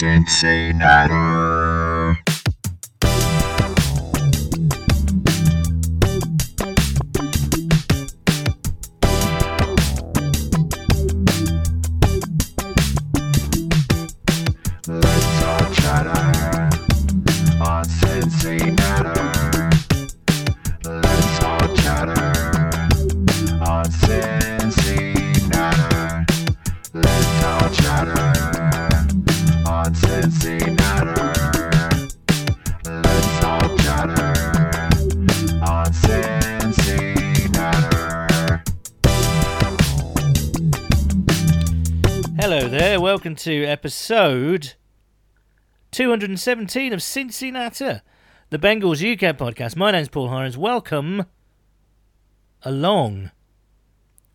CinciNatter. Episode 217 of CinciNatter, the Bengals UK podcast. My name's Paul Hirons. Welcome along.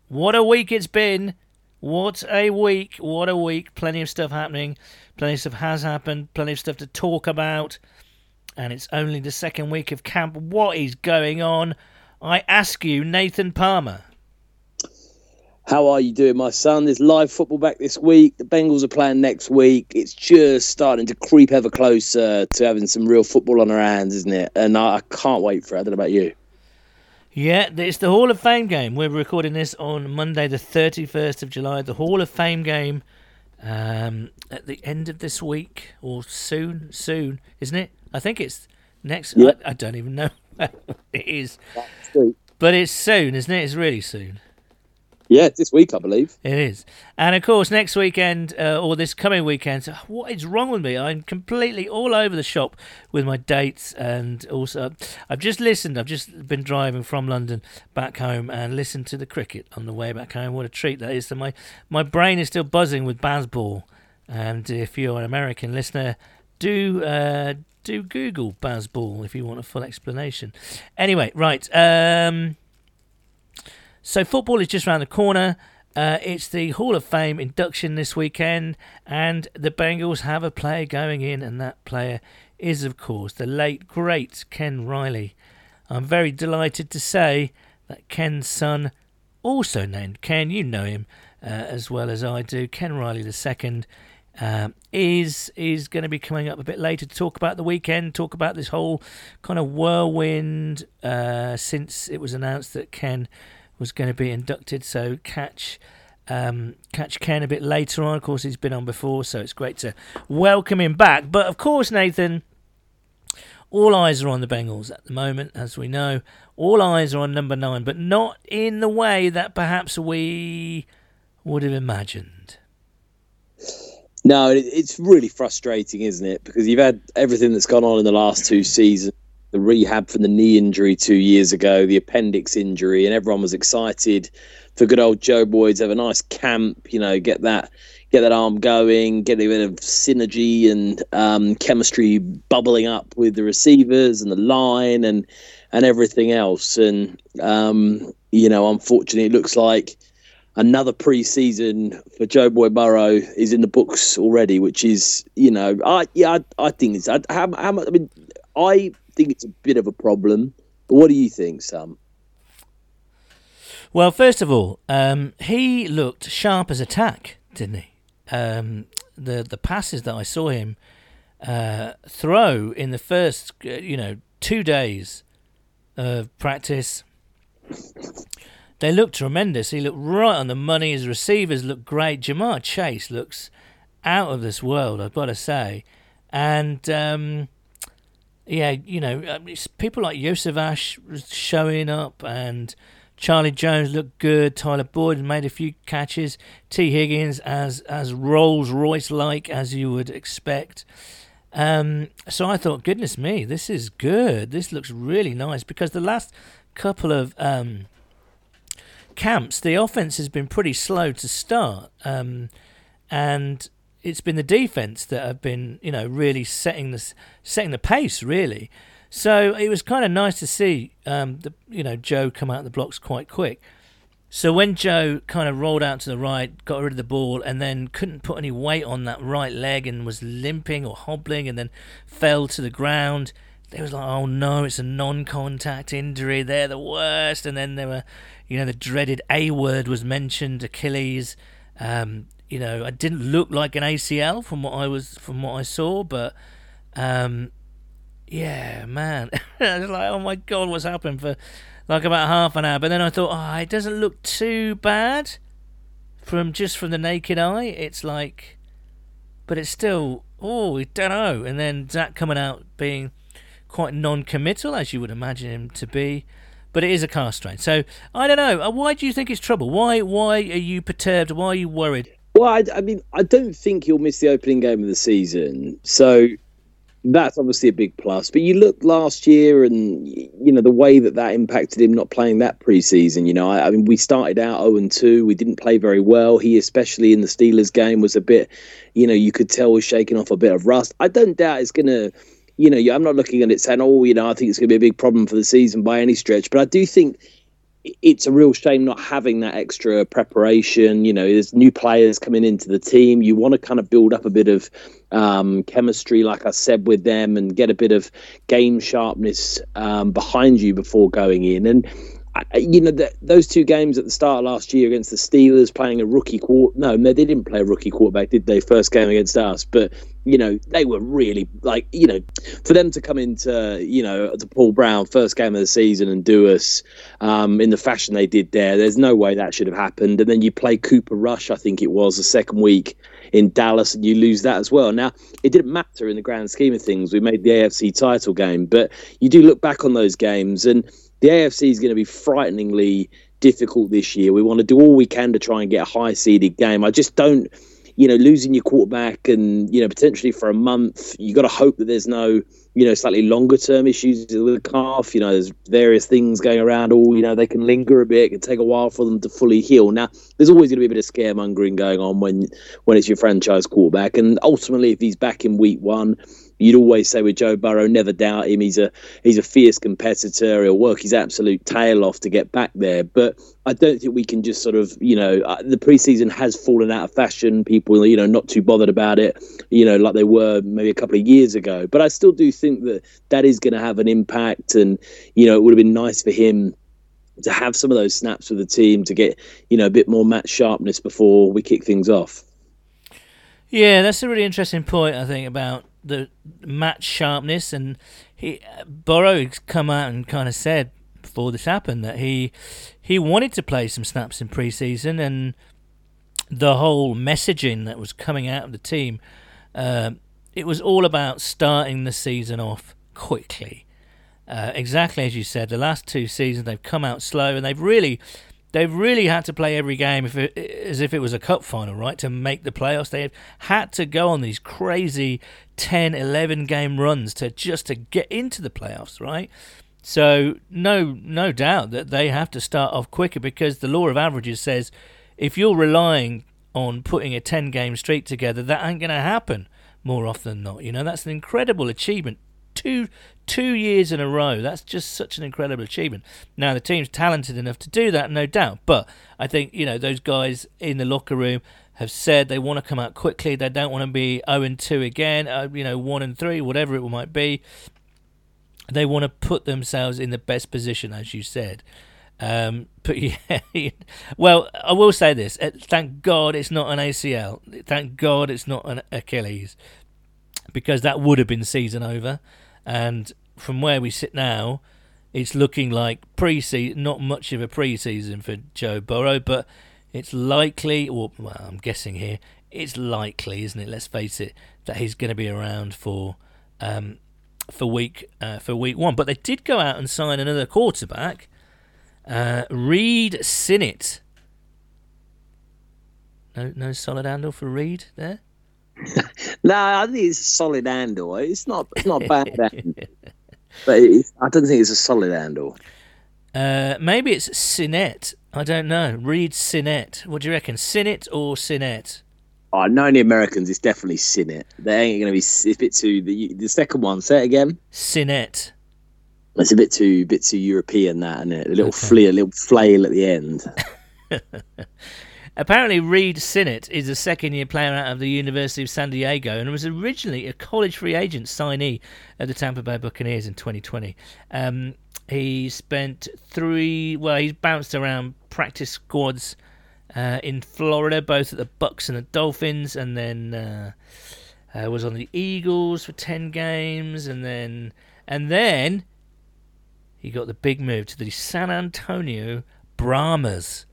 What a week it's been. What a week. What a week. Plenty of stuff happening. Plenty of stuff has happened. Plenty of stuff to talk about. And it's only the second week of camp. What is going on? I ask you, Nathan Palmer. How are you doing, my son? There's live football back this week. The Bengals are playing next week. It's just starting to creep ever closer to having some real football on our hands, isn't it? And I, I can't wait for it. I don't know about you. Yeah, it's the Hall of Fame game. We're recording this on Monday, the 31st of July. The Hall of Fame game um, at the end of this week, or soon, soon, isn't it? I think it's next. Yeah. I, I don't even know it is, but it's soon, isn't it? It's really soon. Yeah, this week, I believe. It is. And of course, next weekend, uh, or this coming weekend, what is wrong with me? I'm completely all over the shop with my dates. And also, I've just listened, I've just been driving from London back home and listened to the cricket on the way back home. What a treat that is. So my, my brain is still buzzing with baseball. And if you're an American listener, do uh, do Google baseball if you want a full explanation. Anyway, right. Um, so football is just around the corner. Uh, it's the Hall of Fame induction this weekend, and the Bengals have a player going in, and that player is, of course, the late great Ken Riley. I'm very delighted to say that Ken's son, also named Ken, you know him uh, as well as I do, Ken Riley II, um, is is going to be coming up a bit later to talk about the weekend, talk about this whole kind of whirlwind uh, since it was announced that Ken was going to be inducted. So catch um, catch Ken a bit later on. Of course, he's been on before, so it's great to welcome him back. But of course, Nathan, all eyes are on the Bengals at the moment, as we know. All eyes are on number nine, but not in the way that perhaps we would have imagined. No, it's really frustrating, isn't it? Because you've had everything that's gone on in the last two seasons the rehab from the knee injury two years ago, the appendix injury, and everyone was excited for good old Joe Boyd to have a nice camp, you know, get that get that arm going, get a bit of synergy and um, chemistry bubbling up with the receivers and the line and and everything else. And um, you know, unfortunately, it looks like another pre-season for Joe Boy Burrow is in the books already, which is, you know, I yeah, I, I think it's I, how, how much. I mean, I think it's a bit of a problem. But what do you think, Sam? Well, first of all, um, he looked sharp as a tack, didn't he? Um, the the passes that I saw him uh, throw in the first, uh, you know, two days of practice, they looked tremendous. He looked right on the money. His receivers looked great. Ja'Marr Chase looks out of this world, I've got to say. And um, yeah, you know, uh, people like Iosivas was showing up, and Charlie Jones looked good. Tyler Boyd made a few catches. Tee Higgins as as Rolls Royce like as you would expect. Um, so I thought, goodness me, this is good. This looks really nice because the last couple of um, camps, the offense has been pretty slow to start, um, and it's been the defense that have been, you know, really setting the setting the pace, really. So it was kind of nice to see, um, the you know, Joe come out of the blocks quite quick. So when Joe kind of rolled out to the right, got rid of the ball, and then couldn't put any weight on that right leg and was limping or hobbling, and then fell to the ground, they was like, "Oh no, it's a non-contact injury. They're the worst." And then there were, you know, the dreaded A word was mentioned, Achilles. Um, you know, it didn't look like an ACL from what I was from what I saw, but um, yeah, man, I was like, oh my god, what's happened for like about half an hour? But then I thought, oh, it doesn't look too bad from just from the naked eye. It's like, but it's still, oh, we don't know. And then Zac coming out being quite non-committal, as you would imagine him to be. But it is a calf strain, so I don't know. Uh, Why do you think it's trouble? Why? Why are you perturbed? Why are you worried? Well, I, I mean, I don't think he'll miss the opening game of the season. So that's obviously a big plus. But you look last year and, you know, the way that that impacted him not playing that preseason. You know, I, I mean, we started out 0 and 2. We didn't play very well. He, especially in the Steelers game, was a bit, you know, you could tell was shaking off a bit of rust. I don't doubt it's going to. You know, I'm not looking at it saying, "Oh, you know, I think it's going to be a big problem for the season by any stretch." But I do think it's a real shame not having that extra preparation. You know, there's new players coming into the team. You want to kind of build up a bit of um, chemistry, like I said, with them and get a bit of game sharpness um, behind you before going in. And, you know, the, those two games at the start of last year against the Steelers, playing a rookie quarter. No, no, they didn't play a rookie quarterback, did they? First game against us. But, you know, they were really like, you know, for them to come into, you know, to Paul Brown, first game of the season and do us um, in the fashion they did there. There's no way that should have happened. And then you play Cooper Rush, I think it was, the second week in Dallas, and you lose that as well. Now, it didn't matter in the grand scheme of things. We made the AFC title game, but you do look back on those games, and the AFC is going to be frighteningly difficult this year. We want to do all we can to try and get a high seeded game. I just don't. You know, losing your quarterback and you know potentially for a month, you got to hope that there's no you know, slightly longer term issues with the calf. You know, there's various things going around. All, you know, they can linger a bit. It can take a while for them to fully heal. Now, there's always going to be a bit of scaremongering going on when when it's your franchise quarterback. And ultimately, if he's back in week one, you'd always say with Joe Burrow, never doubt him. He's a he's a fierce competitor. He'll work his absolute tail off to get back there. But I don't think we can just sort of, you know, uh, the preseason has fallen out of fashion. People, you know, not too bothered about it, you know, like they were maybe a couple of years ago. But I still do think that that is going to have an impact. And, you know, it would have been nice for him to have some of those snaps with the team to get, you know, a bit more match sharpness before we kick things off. Yeah, that's a really interesting point. I think about the match sharpness, and he Burrow's come out and kind of said before this happened that he he wanted to play some snaps in preseason, and the whole messaging that was coming out of the team, uh, it was all about starting the season off quickly. Uh, exactly as you said, the last two seasons they've come out slow, and they've really they've really had to play every game if it, as if it was a cup final, right? To make the playoffs, they've had to go on these crazy 10, 11 game runs to just to get into the playoffs, right? So no, no doubt that they have to start off quicker because the law of averages says if you're relying on putting a 10 game streak together, that ain't going to happen more often than not. You know, that's an incredible achievement. Two two years in a row. That's just such an incredible achievement. Now the team's talented enough to do that, no doubt. But I think you know those guys in the locker room have said they want to come out quickly. They don't want to be zero and two again. Uh, you know, one and three, whatever it might be. They want to put themselves in the best position, as you said. Um, but yeah, well, I will say this: thank God it's not an ACL. Thank God it's not an Achilles, because that would have been season over. And from where we sit now, it's looking like pre-season, not much of a pre-season for Joe Burrow, but it's likely, or well, I'm guessing here, it's likely, isn't it? Let's face it, that he's going to be around for um, for week uh, for week one. But they did go out and sign another quarterback, uh, Reid Sinnett. No, no solid handle for Reid there. No, I think it's a solid handle. It's not. It's not bad, handle, but I don't think it's a solid handle. Uh, maybe it's Sinnett. I don't know. Reid Sinnett. What do you reckon? Sinnett or Sinnett? Oh, knowing the Americans, it's definitely sin it. They ain't going to be it's a bit too. The, the second one, say it again. Sinnett. It's a bit too, bit too European. That and it? A little Okay. flea, a little flail at the end. Apparently, Reid Sinnett is a second year player out of the University of San Diego and was originally a college free agent signee at the Tampa Bay Buccaneers in 2020. Um, he spent three, well, he's bounced around practice squads uh, in Florida, both at the Bucs and the Dolphins, and then uh, uh, was on the Eagles for ten games, and then and then he got the big move to the San Antonio Brahmas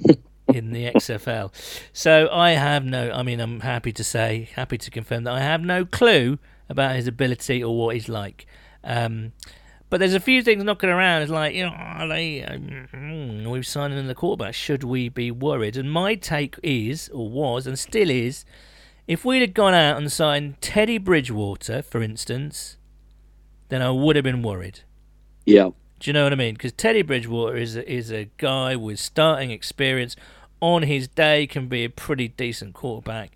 in the XFL. So I have no. I mean, I'm happy to say, happy to confirm that I have no clue about his ability or what he's like. Um, but there's a few things knocking around. It's like, you know, they, um, we've signed in the quarterback. Should we be worried? And my take is, or was, and still is, if we'd have gone out and signed Teddy Bridgewater, for instance, then I would have been worried. Yeah. Do you know what I mean? Because Teddy Bridgewater is a, is a guy with starting experience. On his day, can be a pretty decent quarterback.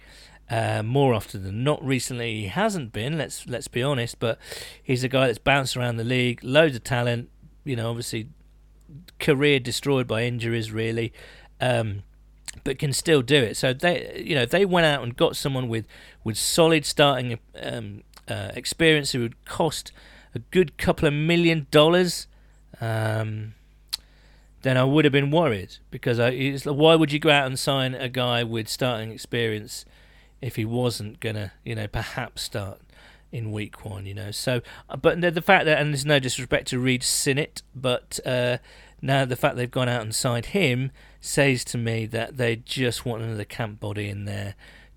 Uh, more often than not, recently he hasn't been. Let's let's be honest, but he's a guy that's bounced around the league, loads of talent. You know, obviously, career destroyed by injuries, really, um, but can still do it. So they, you know, they went out and got someone with with solid starting um, uh, experience who would cost a good couple of million dollars. Um, then I would have been worried because I, it's, why would you go out and sign a guy with starting experience if he wasn't gonna, you know, perhaps start in week one, you know? So, uh, but the, the fact that, and there's no disrespect to Reid Sinnett, but uh, now the fact they've gone out and signed him says to me that they just want another camp body in there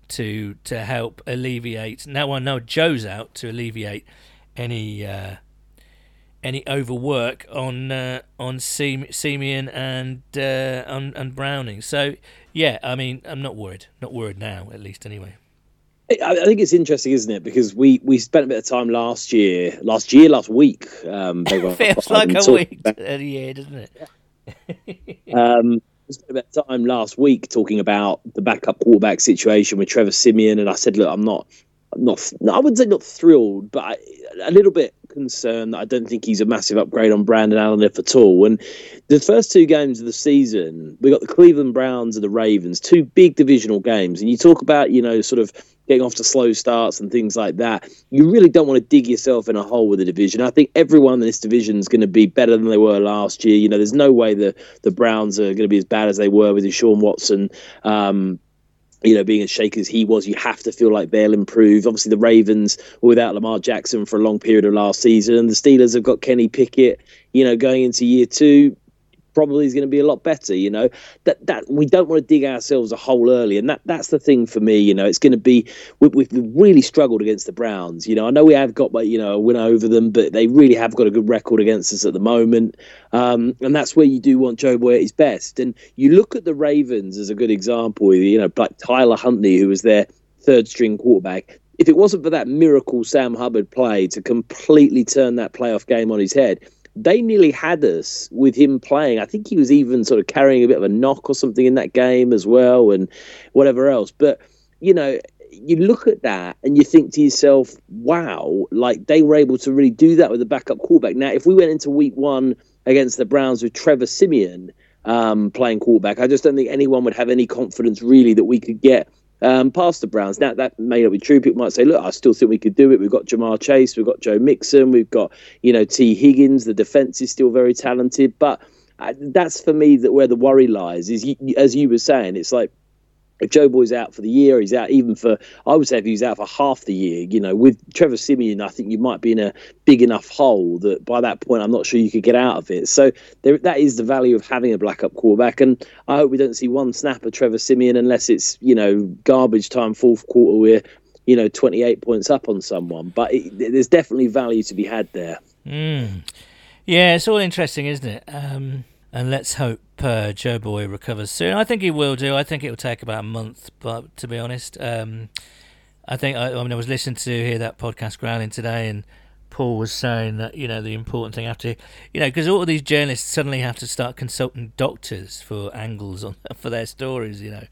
to to help alleviate. Now I know Joe's out to alleviate any. Uh, any overwork on uh, on Siemian and uh, on, and Browning. So yeah, I mean, I'm not worried. Not worried now, at least anyway. I think it's interesting, isn't it? Because we, we spent a bit of time last year, last year, last week. Um, your Feels like a week about- a year, doesn't it? Um, we spent a bit of time last week talking about the backup quarterback situation with Trevor Siemian, and I said, look, I'm not, I'm not, I wouldn't say not thrilled, but I, a little bit concerned that I don't think he's a massive upgrade on Brandon Allen if at all. And the first two games of the season, we got the Cleveland Browns and the Ravens, two big divisional games, and you talk about, you know, sort of getting off to slow starts and things like that. You really don't want to dig yourself in a hole with the division. I think everyone in this division is going to be better than they were last year. You know, there's no way the the Browns are going to be as bad as they were with Deshaun Watson. Um, you know, being as shaky as he was, you have to feel like they'll improve. Obviously, the Ravens were without Lamar Jackson for a long period of last season, and the Steelers have got Kenny Pickett. You know, going into year two, probably is going to be a lot better. You know, that that we don't want to dig ourselves a hole early, and that that's the thing for me. You know, it's going to be we, we've really struggled against the Browns. You know, I know we have got you know a win over them, but they really have got a good record against us at the moment. Um, and that's where you do want Joe Boy at his best. And you look at the Ravens as a good example. You know, like Tyler Huntley, who was their third string quarterback. If it wasn't for that miracle Sam Hubbard play to completely turn that playoff game on his head, they nearly had us with him playing. I think he was even sort of carrying a bit of a knock or something in that game as well, and whatever else. But you know, you look at that and you think to yourself, "Wow!" Like they were able to really do that with a backup quarterback. Now, if we went into Week One against the Browns with Trevor Siemian um, playing quarterback, I just don't think anyone would have any confidence really that we could get um, past the Browns. Now that may not be true. People might say, "Look, I still think we could do it." We've got Ja'Marr Chase, we've got Joe Mixon, we've got you know Tee Higgins. The defense is still very talented, but uh, that's for me that where the worry lies. Is you, as you were saying, it's like Joe Boy's out for the year, he's out even for I would say if he's out for half the year, you know, with Trevor Siemian, I think you might be in a big enough hole that by that point I'm not sure you could get out of it. So there, that is the value of having a backup quarterback, and I hope we don't see one snap of Trevor Siemian unless it's you know garbage time fourth quarter where you know 28 points up on someone. But it, there's definitely value to be had there. Mm. Yeah, it's all interesting, isn't it? Um, and let's hope uh, Joe Boy recovers soon. I think he will do. I think it will take about a month, but to be honest, um, I think I, I mean I was listening to hear that podcast growling today, and Paul was saying that you know the important thing after you know because all of these journalists suddenly have to start consulting doctors for angles on for their stories, you know.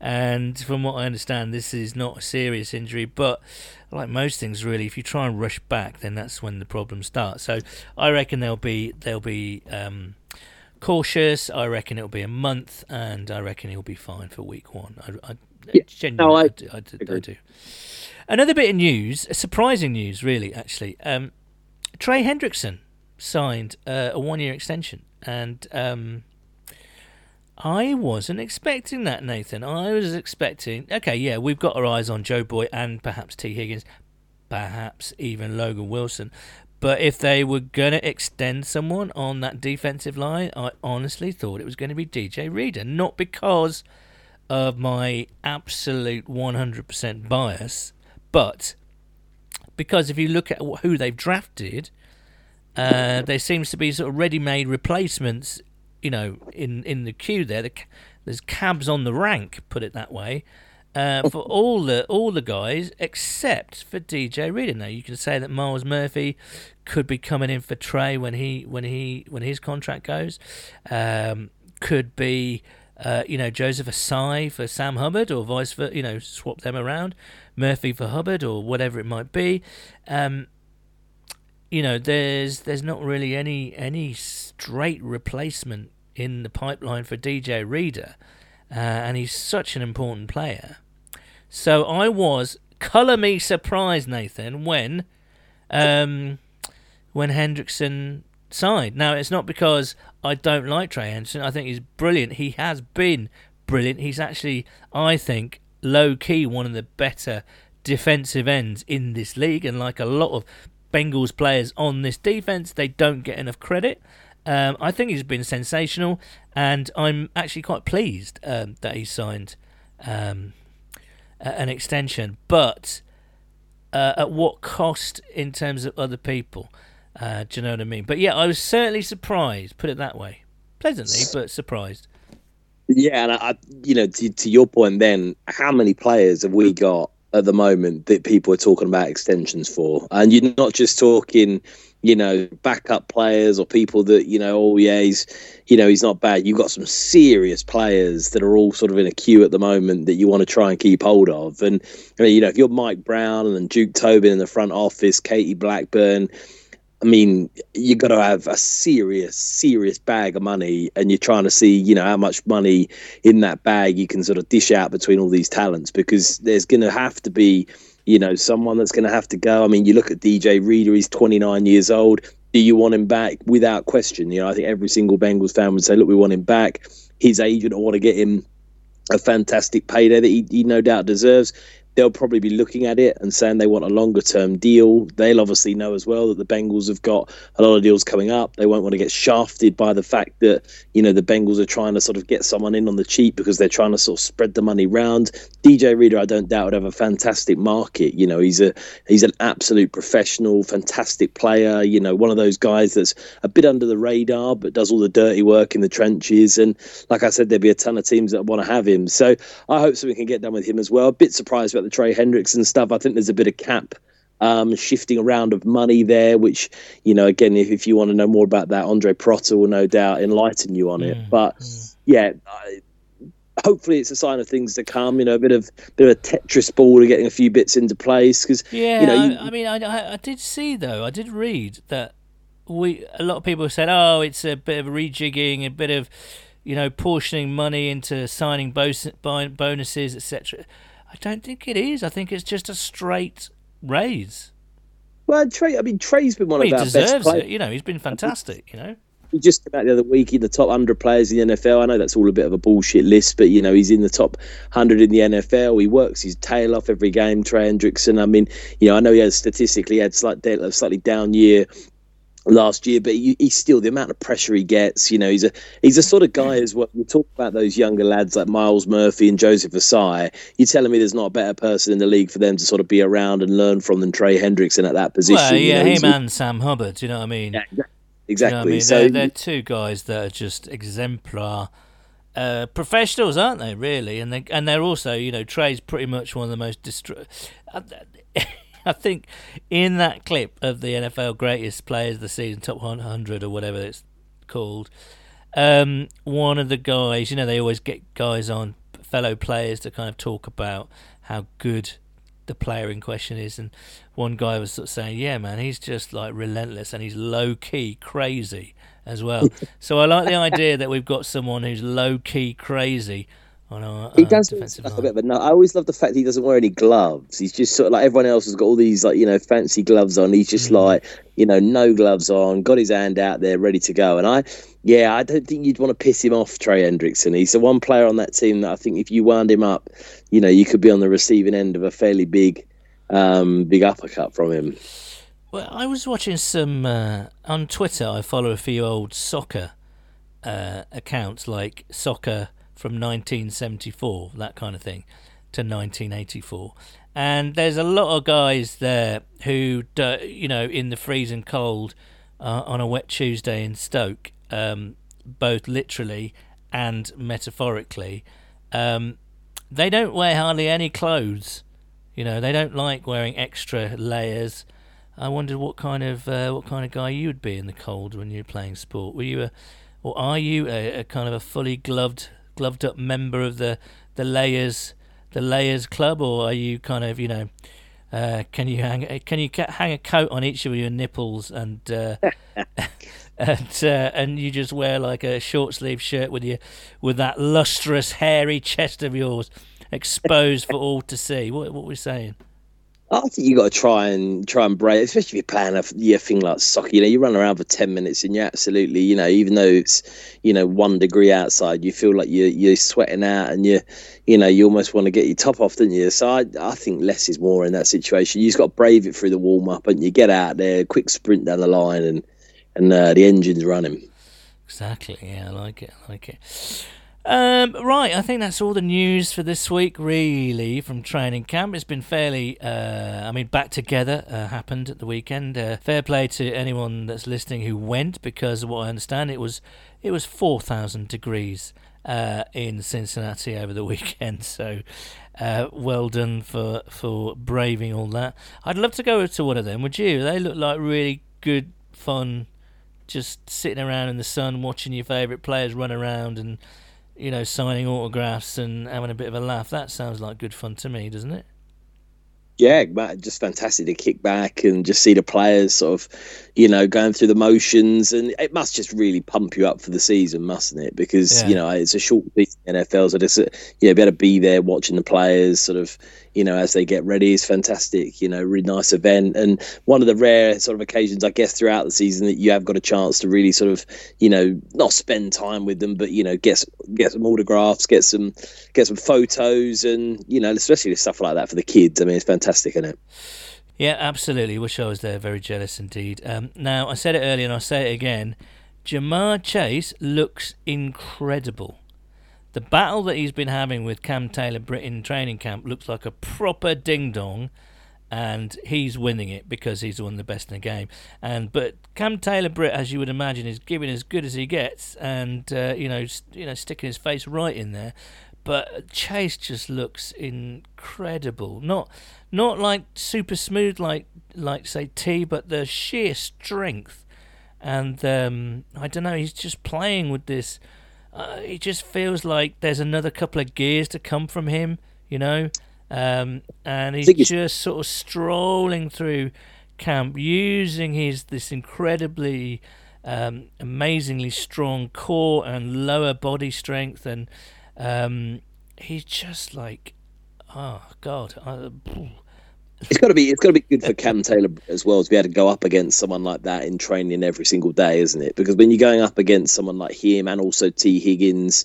And from what I understand, this is not a serious injury, but like most things, really, if you try and rush back, then that's when the problems start. So I reckon there'll be there'll be um, cautious. I reckon it'll be a month, and I reckon he'll be fine for week one. I, I Yeah, genuinely, no, I I, do, I, do, I do. Another bit of news, surprising news, really. Actually, um, Trey Hendrickson signed uh, a one-year extension, and um, I wasn't expecting that, Nathan. I was expecting, okay, yeah, we've got our eyes on Joe Boy and perhaps Tee Higgins, perhaps even Logan Wilson. But if they were going to extend someone on that defensive line, I honestly thought it was going to be DJ Reader. Not because of my absolute 100% bias, but because if you look at who they've drafted, uh, there seems to be sort of ready-made replacements. You know, in in the queue there, the, there's cabs on the rank. Put it that way. Uh, for all the all the guys except for DJ Reader. Now you can say that Myles Murphy could be coming in for Trey when he when he when his contract goes. Um, could be uh, you know Joseph Ossai for Sam Hubbard or vice versa. You know swap them around. Murphy for Hubbard or whatever it might be. Um, you know, there's there's not really any any straight replacement in the pipeline for DJ Reader, uh, and he's such an important player. So I was colour me surprised, Nathan, when um, when Hendrickson signed. Now it's not because I don't like Trey Henderson. I think he's brilliant. He has been brilliant. He's actually, I think, low key one of the better defensive ends in this league, and like a lot of Bengals players on this defense, they don't get enough credit. Um, I think he's been sensational, and I'm actually quite pleased um, that he signed um, an extension. But uh, at what cost in terms of other people? Uh, do you know what I mean? But yeah, I was certainly surprised. Put it that way, pleasantly, but surprised. Yeah, and I, I you know, to, to your point, then how many players have we got at the moment that people are talking about extensions for? And you're not just talking, you know, backup players or people that you know, oh yeah, he's, you know, he's not bad. You've got some serious players that are all sort of in a queue at the moment that you want to try and keep hold of. And I mean, you know, if you're Mike Brown and Duke Tobin in the front office, Katie Blackburn. I mean, you've got to have a serious, serious bag of money, and you're trying to see, you know, how much money in that bag you can sort of dish out between all these talents, because there's going to have to be, you know, someone that's going to have to go. I mean, you look at DJ Reader; he's 29 years old. Do you want him back? Without question, you know, I think every single Bengals fan would say, "Look, we want him back." His agent want to get him a fantastic payday that he, he no doubt deserves they'll probably be looking at it and saying they want a longer term deal. They'll obviously know as well that the Bengals have got a lot of deals coming up. They won't want to get shafted by the fact that, you know, the Bengals are trying to sort of get someone in on the cheap because they're trying to sort of spread the money round. DJ Reader, I don't doubt, would have a fantastic market. You know, he's a he's an absolute professional, fantastic player, you know, one of those guys that's a bit under the radar but does all the dirty work in the trenches. And like I said, there'll be a ton of teams that want to have him. So I hope something can get done with him as well. A bit surprised about the Trey Hendrickson stuff. I think there's a bit of cap um, shifting around of money there, which, you know, again, if, if you want to know more about that, Andre Protter will no doubt enlighten you on it. Mm, But yeah, I, hopefully it's a sign of things to come, you know, a bit of bit of a Tetris ball to getting a few bits into place because, Yeah, you know, you, I, I mean, I, I, did see though, I did read that we a lot of people said, oh, it's a bit of rejigging, a bit of you know portioning money into signing bonus, bonuses, etc. I don't think it is. I think it's just a straight raise. well, Trey, I mean, Trey's been one Well, of our best deserves players. it. You know, he's been fantastic. You know. he just came out the other week in the top 100 players in the NFL. I know that's all a bit of a bullshit list, but you know he's in the top 100 in the NFL. He works his tail off every game. Trey Hendrickson. I mean, you know, I know he has statistically had slight a slightly down year last year, but he, he's still the amount of pressure he gets. You know, he's a he's a sort of guy as well. You talk about those younger lads like Myles Murphy and Joseph Ossai. You're telling me there's not a better person in the league for them to sort of be around and learn from than Trey Hendrickson at that position. Well, you yeah, know, he's- him and Sam Hubbard. You know what I mean? Yeah, exactly. You know I exactly. mean? So they're, they're two guys that are just exemplar uh, professionals, aren't they? Really, and they and they're also, you know, Trey's pretty much one of the most distru- I think in that clip of the NFL greatest players of the season, top 100 or whatever it's called, um, one of the guys, you know, they always get guys on fellow players to kind of talk about how good the player in question is, and one guy was sort of saying, "Yeah, man, he's just like relentless and he's low key crazy as well." so I like the idea that we've got someone who's low key crazy on our He uh, does defensive like a bit of a no. I always love the fact that he doesn't wear any gloves. He's just sort of like everyone else has got all these like you know fancy gloves on. He's just Mm. like you know no gloves on, got his hand out there ready to go. And I, yeah, I don't think you'd want to piss him off, Trey Hendrickson. He's the one player on that team that I think if you wound him up, you know, you could be on the receiving end of a fairly big, um, big uppercut from him. Well, I was watching some uh, on Twitter. I follow a few old soccer uh, accounts, like soccer from 1974, that kind of thing, to 1984. And there's a lot of guys there who, do- you know, in the freezing cold uh, on a wet Tuesday in Stoke, um, both literally and metaphorically, um, they don't wear hardly any clothes. You know, they don't like wearing extra layers. I wondered what kind of uh, what kind of guy you would be in the cold when you're playing sport. Were you a, or are you a, a kind of a fully gloved gloved up member of the the layers the layers club, or are you kind of you know uh, can you hang can you hang a coat on each of your nipples and uh, and uh, and you just wear like a short sleeve shirt with your with that lustrous hairy chest of yours exposed for all to see? What what we saying? I think you got to try and try and break, especially if you're playing a yeah, thing like soccer. You know, you run around for ten minutes and you absolutely, you know, even though it's you know one degree outside, you feel like you're you're sweating out and you, you know, you almost want to get your top off, don't you? So I I think less is more in that situation. You just got to brave it through the warm up and you get out there, quick sprint down the line and and uh, the engine's running. Exactly. Yeah, I like it. I like it. Um, right, I think that's all the news for this week, really, from training camp. It's been fairly, uh, I mean, back together uh, happened at the weekend. Uh, fair play to anyone that's listening who went, because what I understand, it was it was four thousand degrees uh, in Cincinnati over the weekend. So, uh, well done for for braving all that. I'd love to go to one of them. Would you? They look like really good, fun just sitting around in the sun watching your favourite players run around and you know signing autographs and having a bit of a laugh that sounds like good fun to me doesn't it Yeah, man, just fantastic to kick back and just see the players sort of, you know, going through the motions, and it must just really pump you up for the season, mustn't it? Because Yeah. you know it's a short season in NFL, so just uh, you know, be able to be there watching the players, sort of, you know, as they get ready is fantastic. You know, really nice event, and one of the rare sort of occasions, I guess, throughout the season that you have got a chance to really sort of, you know, not spend time with them, but you know, get get some autographs, get some get some photos, and you know, especially stuff like that for the kids. I mean, it's fantastic, isn't it? yeah absolutely wish i was there very jealous indeed um, now i said it earlier and i'll say it again ja'marr chase looks incredible the battle that he's been having with cam taylor britt in training camp looks like a proper ding dong and he's winning it because he's of the best in the game. And but Cam Taylor Britt, as you would imagine, is giving as good as he gets, and uh, you know, s- you know, sticking his face right in there. But Chase just looks incredible. Not not like super smooth like like say T, but the sheer strength. And um, I don't know, he's just playing with this. Uh, it just feels like there's another couple of gears to come from him, you know. Um, and he's just sort of strolling through camp, using his this incredibly, um, amazingly strong core and lower body strength, and um, he's just like, oh god, I, It's got to be. It's got to be good for Cam Taylor as well to be able to go up against someone like that in training every single day, isn't it? Because when you're going up against someone like him and also Tee Higgins,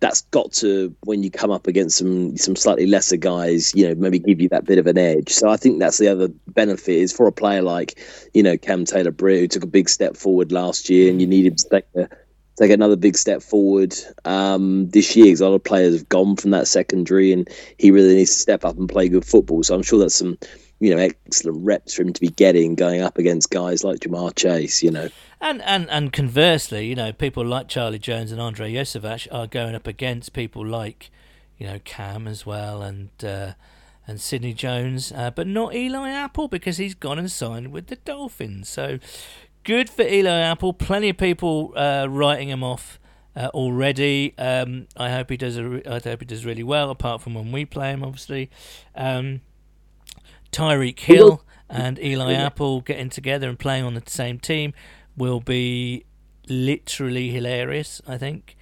that's got to when you come up against some some slightly lesser guys, you know, maybe give you that bit of an edge. So I think that's the other benefit is for a player like you know Cam Taylor Britt who took a big step forward last year, and you need him to take take another big step forward um, this year because a lot of players have gone from that secondary and he really needs to step up and play good football. So I'm sure that's some, you know, excellent reps for him to be getting going up against guys like Ja'Marr Chase, you know. And, and and conversely, you know, people like Charlie Jones and Andrei Iosivas are going up against people like, you know, Cam as well and uh, and Sidney Jones, uh, but not Eli Apple because he's gone and signed with the Dolphins. So good for Eli Apple. Plenty of people uh, writing him off uh, already. Um, I hope he does. A re- I hope he does really well. Apart from when we play him, obviously. Um, Tyreek Hill and Eli Apple getting together and playing on the same team will be literally hilarious. I think.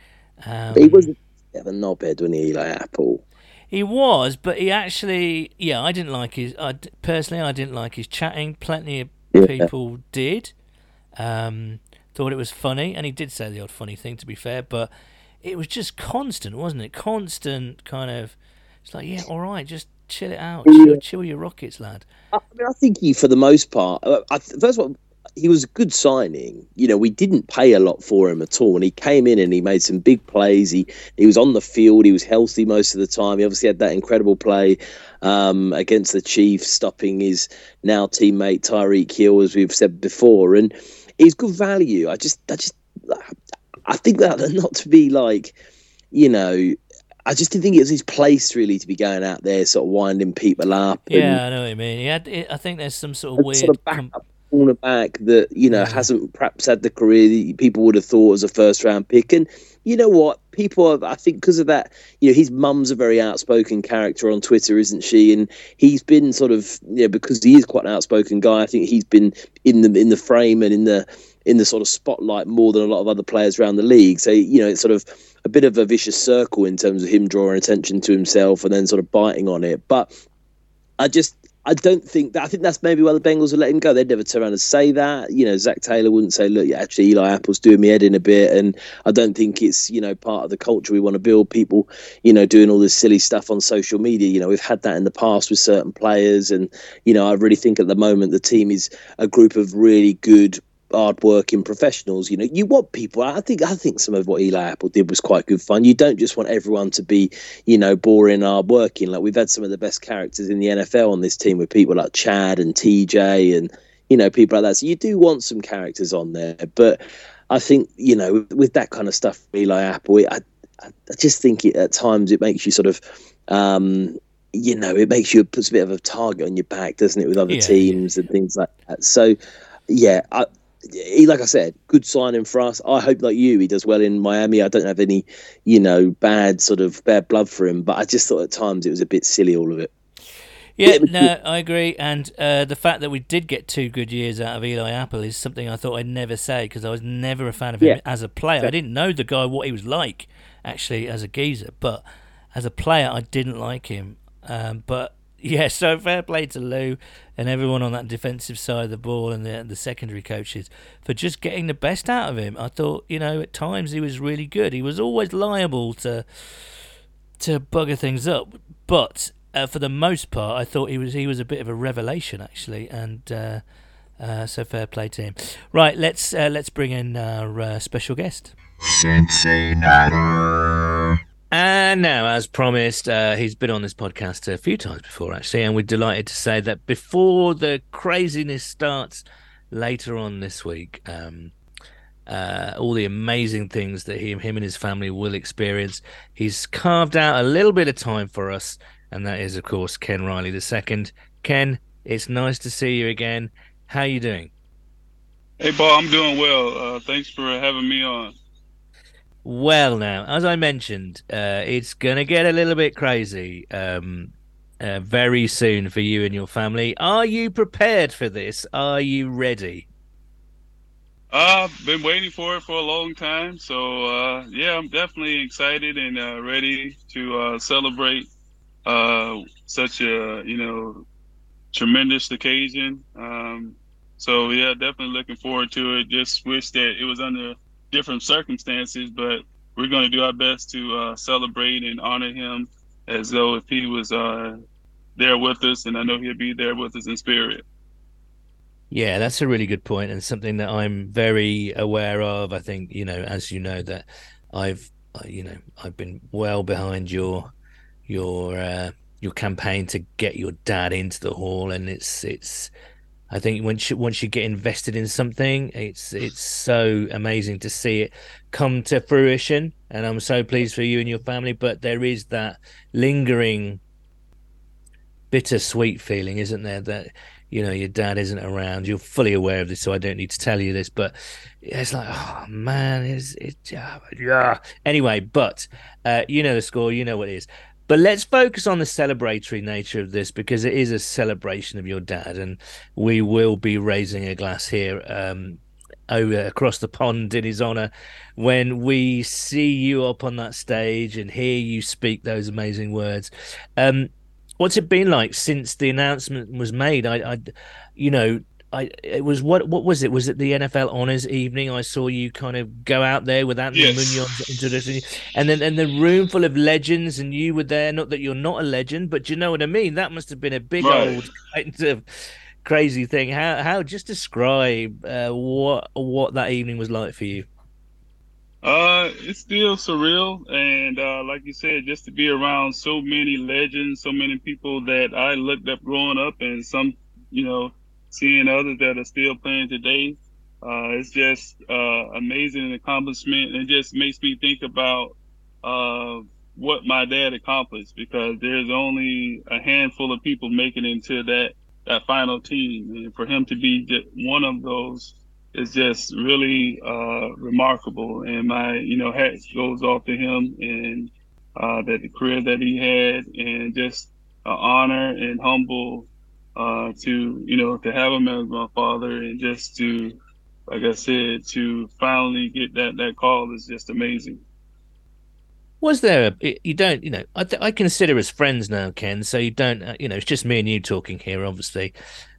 Um, He was bit of a knobhead when he Eli Apple. He was, but he actually, yeah, I didn't like his. I personally, I didn't like his chatting. Plenty of Yeah. people did. Um, thought it was funny, and he did say the odd funny thing. To be fair, but it was just constant, wasn't it? Constant kind of. It's like, yeah, all right, just chill it out, chill, chill your rockets, lad. I mean, I think he, for the most part, uh, I, first of all, he was a good signing. You know, we didn't pay a lot for him at all, and he came in and he made some big plays. He he was on the field. He was healthy most of the time. He obviously had that incredible play um, against the Chiefs, stopping his now teammate Tyreek Hill, as we've said before, and he's good value. I just, I just, I think that not to be like, you know. I just didn't think it was his place really to be going out there, sort of winding people up. and- Yeah, I know what you mean. It, I think there's some sort of weird. sort of backup cornerback that you know Yeah. hasn't perhaps had the career that people would have thought as a first round pick. And you know what? People, have, I think, because of that, you know, his mum's a very outspoken character on Twitter, isn't she? And he's been sort of, you know, because he is quite an outspoken guy. I think he's been in the in the frame and in the in the sort of spotlight more than a lot of other players around the league. So you know, it's sort of a bit of a vicious circle in terms of him drawing attention to himself and then sort of biting on it. But I just I don't think that I think that's maybe why the Bengals are letting go. They'd never turn around and say that. You know, Zac Taylor wouldn't say, "Look, actually, Eli Apple's doing me head in a bit," and I don't think it's you know part of the culture we want to build. People, you know, doing all this silly stuff on social media. You know, we've had that in the past with certain players, and you know, I really think at the moment the team is a group of really good hard-working professionals. You know, you want people. I think I think some of what Eli Apple did was quite good fun. You don't just want everyone to be, you know, boring, hard-working. Like we've had some of the best characters in the NFL on this team with people like Chad and TJ and you know people like that. So you do want some characters on there, but I think you know with that kind of stuff, Eli Apple, I I, I just think it, at times it makes you sort of. Um, you know, it makes you puts a bit of a target on your back, doesn't it, with other Yeah, yeah. teams and things like that. So, yeah, I, he, like I said, good signing for us. I hope, like you, he does well in Miami. I don't have any, you know, bad sort of bad blood for him, but I just thought at times it was a bit silly, all of it. Yeah, no, I agree. And uh, the fact that we did get two good years out of Eli Apple is something I thought I'd never say because I was never a fan of him Yeah. as a player. I didn't know the guy what he was like actually as a geezer, but as a player, I didn't like him. Um, but yeah, so fair play to Lou and everyone on that defensive side of the ball and the the secondary coaches for just getting the best out of him. I thought, you know, at times he was really good. He was always liable to to bugger things up, but uh, for the most part, I thought he was he was a bit of a revelation actually, and uh, uh, so fair play to him. Right, let's uh, let's bring in our uh, special guest. And now, as promised, uh, he's been on this podcast a few times before, actually, and we're delighted to say that before the craziness starts later on this week, um, uh, all the amazing things that he, him and his family will experience, he's carved out a little bit of time for us, and that is, of course, Ken Riley II. Ken, it's nice to see you again. How are you doing? Hey, Paul, I'm doing well. Uh, thanks for having me on. Well, now, as I mentioned, uh, it's going to get a little bit crazy um, uh, very soon for you and your family. Are you prepared for this? Are you ready? I've been waiting for it for a long time, so uh, yeah, I'm definitely excited and uh, ready to uh, celebrate such a you know tremendous occasion. Um, so yeah, definitely looking forward to it. Just wish that it was under different circumstances, but we're going to do our best to uh, celebrate and honor him as though if he was uh, there with us, and I know he'll be there with us in spirit. Yeah, that's a really good point and something that I'm very aware of. I think, you know, as you know that I've uh, you know, I've been well behind your your uh your campaign to get your dad into the hall and it's it's I think once you, once you get invested in something, it's it's so amazing to see it come to fruition, and I'm so pleased for you and your family. But there is that lingering, bittersweet feeling, isn't there? That you know your dad isn't around. You're fully aware of this, so I don't need to tell you this. But it's like, oh man, is it? Yeah. Anyway, but uh, you know the score, you know what it is. But let's focus on the celebratory nature of this because it is a celebration of your dad, and we will be raising a glass here um, over across the pond in his honor when we see you up on that stage and hear you speak those amazing words. Um, what's it been like since the announcement was made? I, I you know, I it was what what was it? Was it the NFL honors evening? I saw you kind of go out there with Anthony Yes. Munoz introducing you, and then and the room full of legends, and you were there. Not that you're not a legend, but you know what I mean. That must have been a big Right. old kind of crazy thing. How how just describe uh, what what that evening was like for you? Uh, it's still surreal, and uh, like you said, just to be around so many legends, so many people that I looked up growing up, and some, you know, seeing others that are still playing today, uh, it's just uh, amazing accomplishment, it just makes me think about uh, what my dad accomplished because there's only a handful of people making into that that final team, and for him to be just one of those is just really uh, remarkable. And my, you know, hat goes off to him and uh, that the career that he had, and just an honor and humble uh, to, you know, to have him as my father, and just to, like I said, to finally get that that call is just amazing. Was there a you don't you know I I consider us friends now, Ken. So you don't uh, you know it's just me and you talking here, obviously.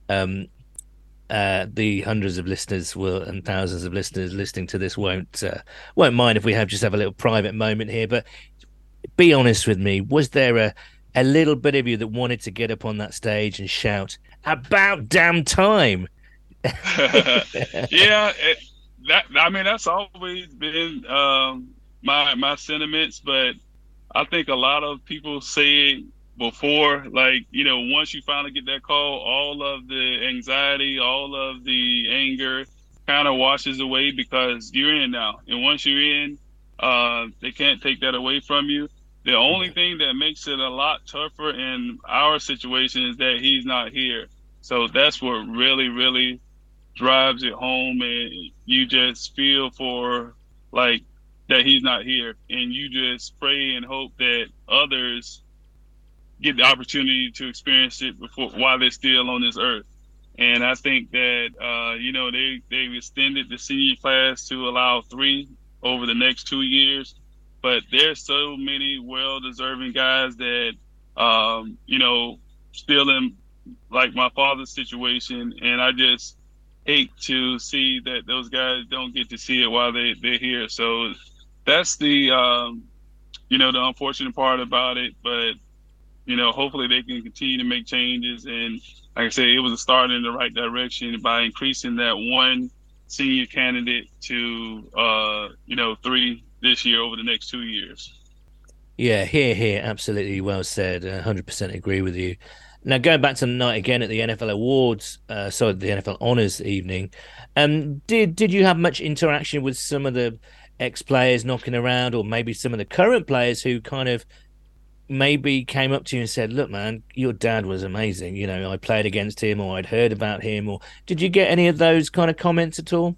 Um, uh, the hundreds of listeners will and thousands of listeners listening to this won't uh, won't mind if we have just have a little private moment here. But be honest with me, was there a a little bit of you that wanted to get up on that stage and shout about damn time? yeah, it, that I mean that's always been um, my my sentiments, but I think a lot of people say it before, like you know, once you finally get that call, all of the anxiety, all of the anger, kind of washes away because you're in now, and once you're in, uh, they can't take that away from you. The only thing that makes it a lot tougher in our situation is that he's not here. So that's what really, really drives it home and you just feel for like that he's not here. And you just pray and hope that others get the opportunity to experience it before while they're still on this earth. And i think that uh, you know they they've extended the senior class to allow three over the next two years but there's so many well deserving guys that um, you know still in like my father's situation and i just hate to see that those guys don't get to see it while they, they're here. So that's the um, you know the unfortunate part about it. But you know, hopefully they can continue to make changes. And like I said, it was a start in the right direction by increasing that one senior candidate to uh, you know three this year over the next two years. Yeah, here, here, absolutely well said. Hundred percent agree with you. Now, going back to the night again at the NFL Awards, uh, sorry, the NFL Honors evening, um, did did you have much interaction with some of the ex players knocking around, or maybe some of the current players who kind of maybe came up to you and said, "Look, man, your dad was amazing. You know, I played against him, or I'd heard about him." Or did you get any of those kind of comments at all?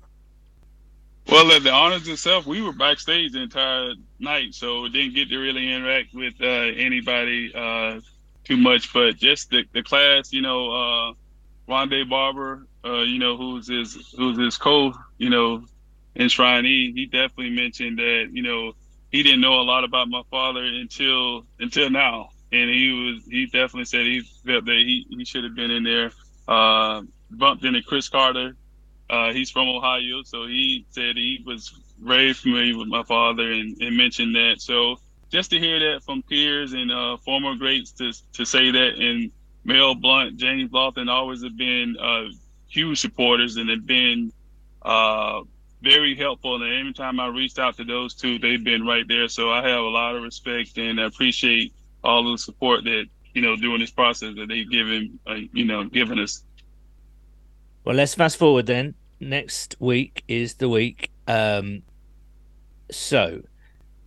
Well, at the honors itself, we were backstage the entire night, so didn't get to really interact with uh, anybody uh, too much. But just the, the class, you know, uh, Rondé Barber, uh, you know, who's his who's his co, you know, enshrinee, he definitely mentioned that, you know, he didn't know a lot about my father until until now, and he was he definitely said he felt that he he should have been in there. Uh, bumped into Cris Carter. Uh, he's from Ohio, so he said he was very familiar with my father and, and mentioned that. So just to hear that from peers and uh, former greats to to say that, and Mel Blount, James Lofton always have been uh, huge supporters and have been uh, very helpful. And every time I reached out to those two, they've been right there. So I have a lot of respect and I appreciate all the support that you know during this process that they've given uh, you know given us. Well, let's fast forward then. Next week is the week. Um, so,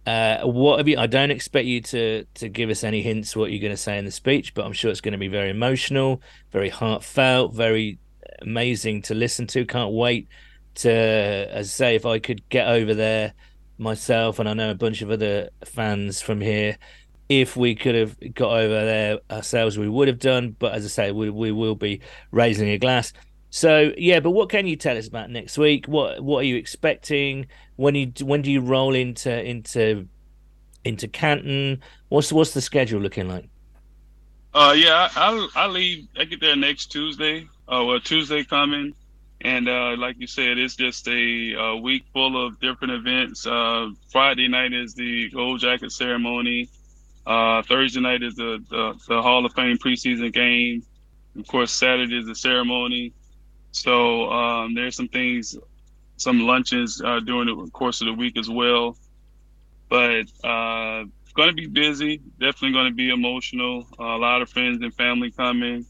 uh, what have you? I don't expect you to to give us any hints what you're going to say in the speech, but I'm sure it's going to be very emotional, very heartfelt, very amazing to listen to. Can't wait to, as I say, if I could get over there myself, and I know a bunch of other fans from here. If we could have got over there ourselves, we would have done. But as I say, we we will be raising a glass So yeah, but what can you tell us about next week? What what are you expecting? When you when do you roll into into into Canton? What's what's the schedule looking like? Uh, yeah, I I leave. I get there next Tuesday. Uh, well, Tuesday coming, and uh, like you said, it's just a, a week full of different events. Uh, Friday night is the gold jacket ceremony. Uh, Thursday night is the, the the Hall of Fame preseason game. Of course, Saturday is the ceremony. So um, there's some things, some lunches uh, during the course of the week as well. But uh, going to be busy. Definitely going to be emotional. Uh, a lot of friends and family coming,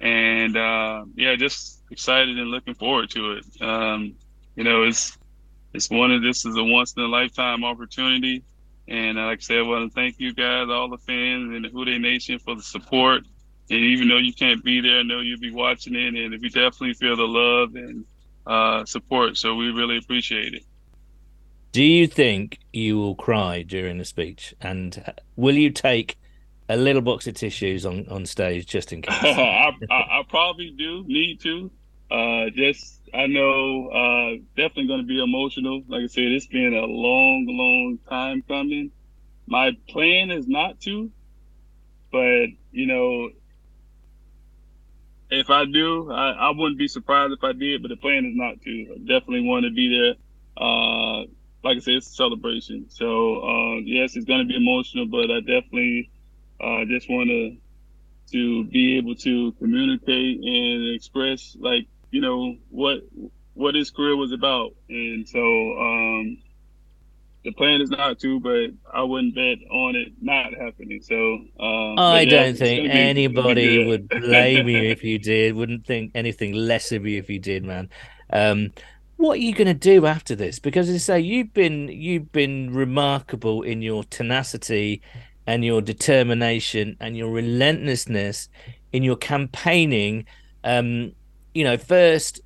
and uh, yeah, just excited and looking forward to it. Um, you know, it's it's one of this is a once in a lifetime opportunity, and uh, like I said, I want to thank you guys, all the fans and the Who Dey Nation for the support. And even though you can't be there, I know you'll be watching it, and we definitely feel the love and uh, support. So we really appreciate it. Do you think you will cry during the speech? And uh, will you take a little box of tissues on, on stage just in case? I, I, I probably do need to. Uh, just I know uh, definitely going to be emotional. Like I said, it's been a long, long time coming. My plan is not to, but you know, if I do, I, I wouldn't be surprised if I did. But the plan is not to. I definitely want to be there. Uh, like I said, it's a celebration. So uh, yes, it's going to be emotional, but I definitely uh, just want to to be able to communicate and express like you know what what his career was about and so um the plan is not to but i wouldn't bet on it not happening so um I yeah, don't think be- it's gonna be anybody would blame you if you did. Wouldn't think anything less of you if you did, man. Um, what are you going to do after this? Because as I say, you've been you've been remarkable in your tenacity and your determination and your relentlessness in your campaigning. Um, you know, first,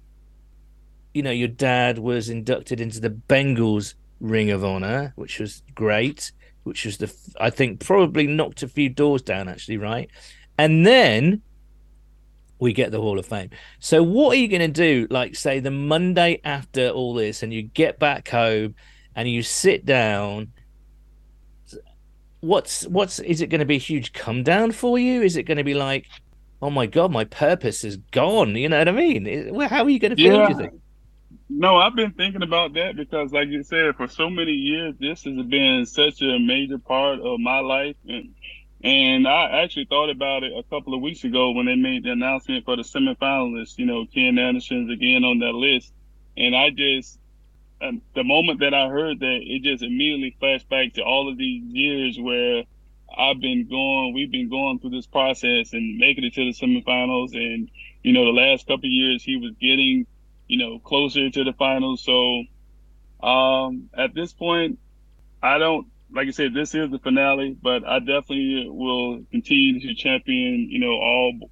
you know, your dad was inducted into the Bengals Ring of Honor, which was great. Which was the I think probably knocked a few doors down, actually, right? And then we get the Hall of Fame. So, what are you going to do? Like, say, the Monday after all this, and you get back home and you sit down. What's what's is it going to be a huge come down for you? Is it going to be like, oh my god, my purpose is gone? You know what I mean? How are you going to feel? Yeah. No, I've been thinking about that because, like you said, for so many years, this has been such a major part of my life. And, and I actually thought about it a couple of weeks ago when they made the announcement for the semifinalists, you know, Ken Anderson's again on that list. And I just, um, the moment that I heard that, it just immediately flashed back to all of these years where I've been going, we've been going through this process and making it to the semifinals. And, you know, the last couple years, he was getting you know, closer to the finals. So um, at this point, I don't like I said, this is the finale, but I definitely will continue to champion, you know, all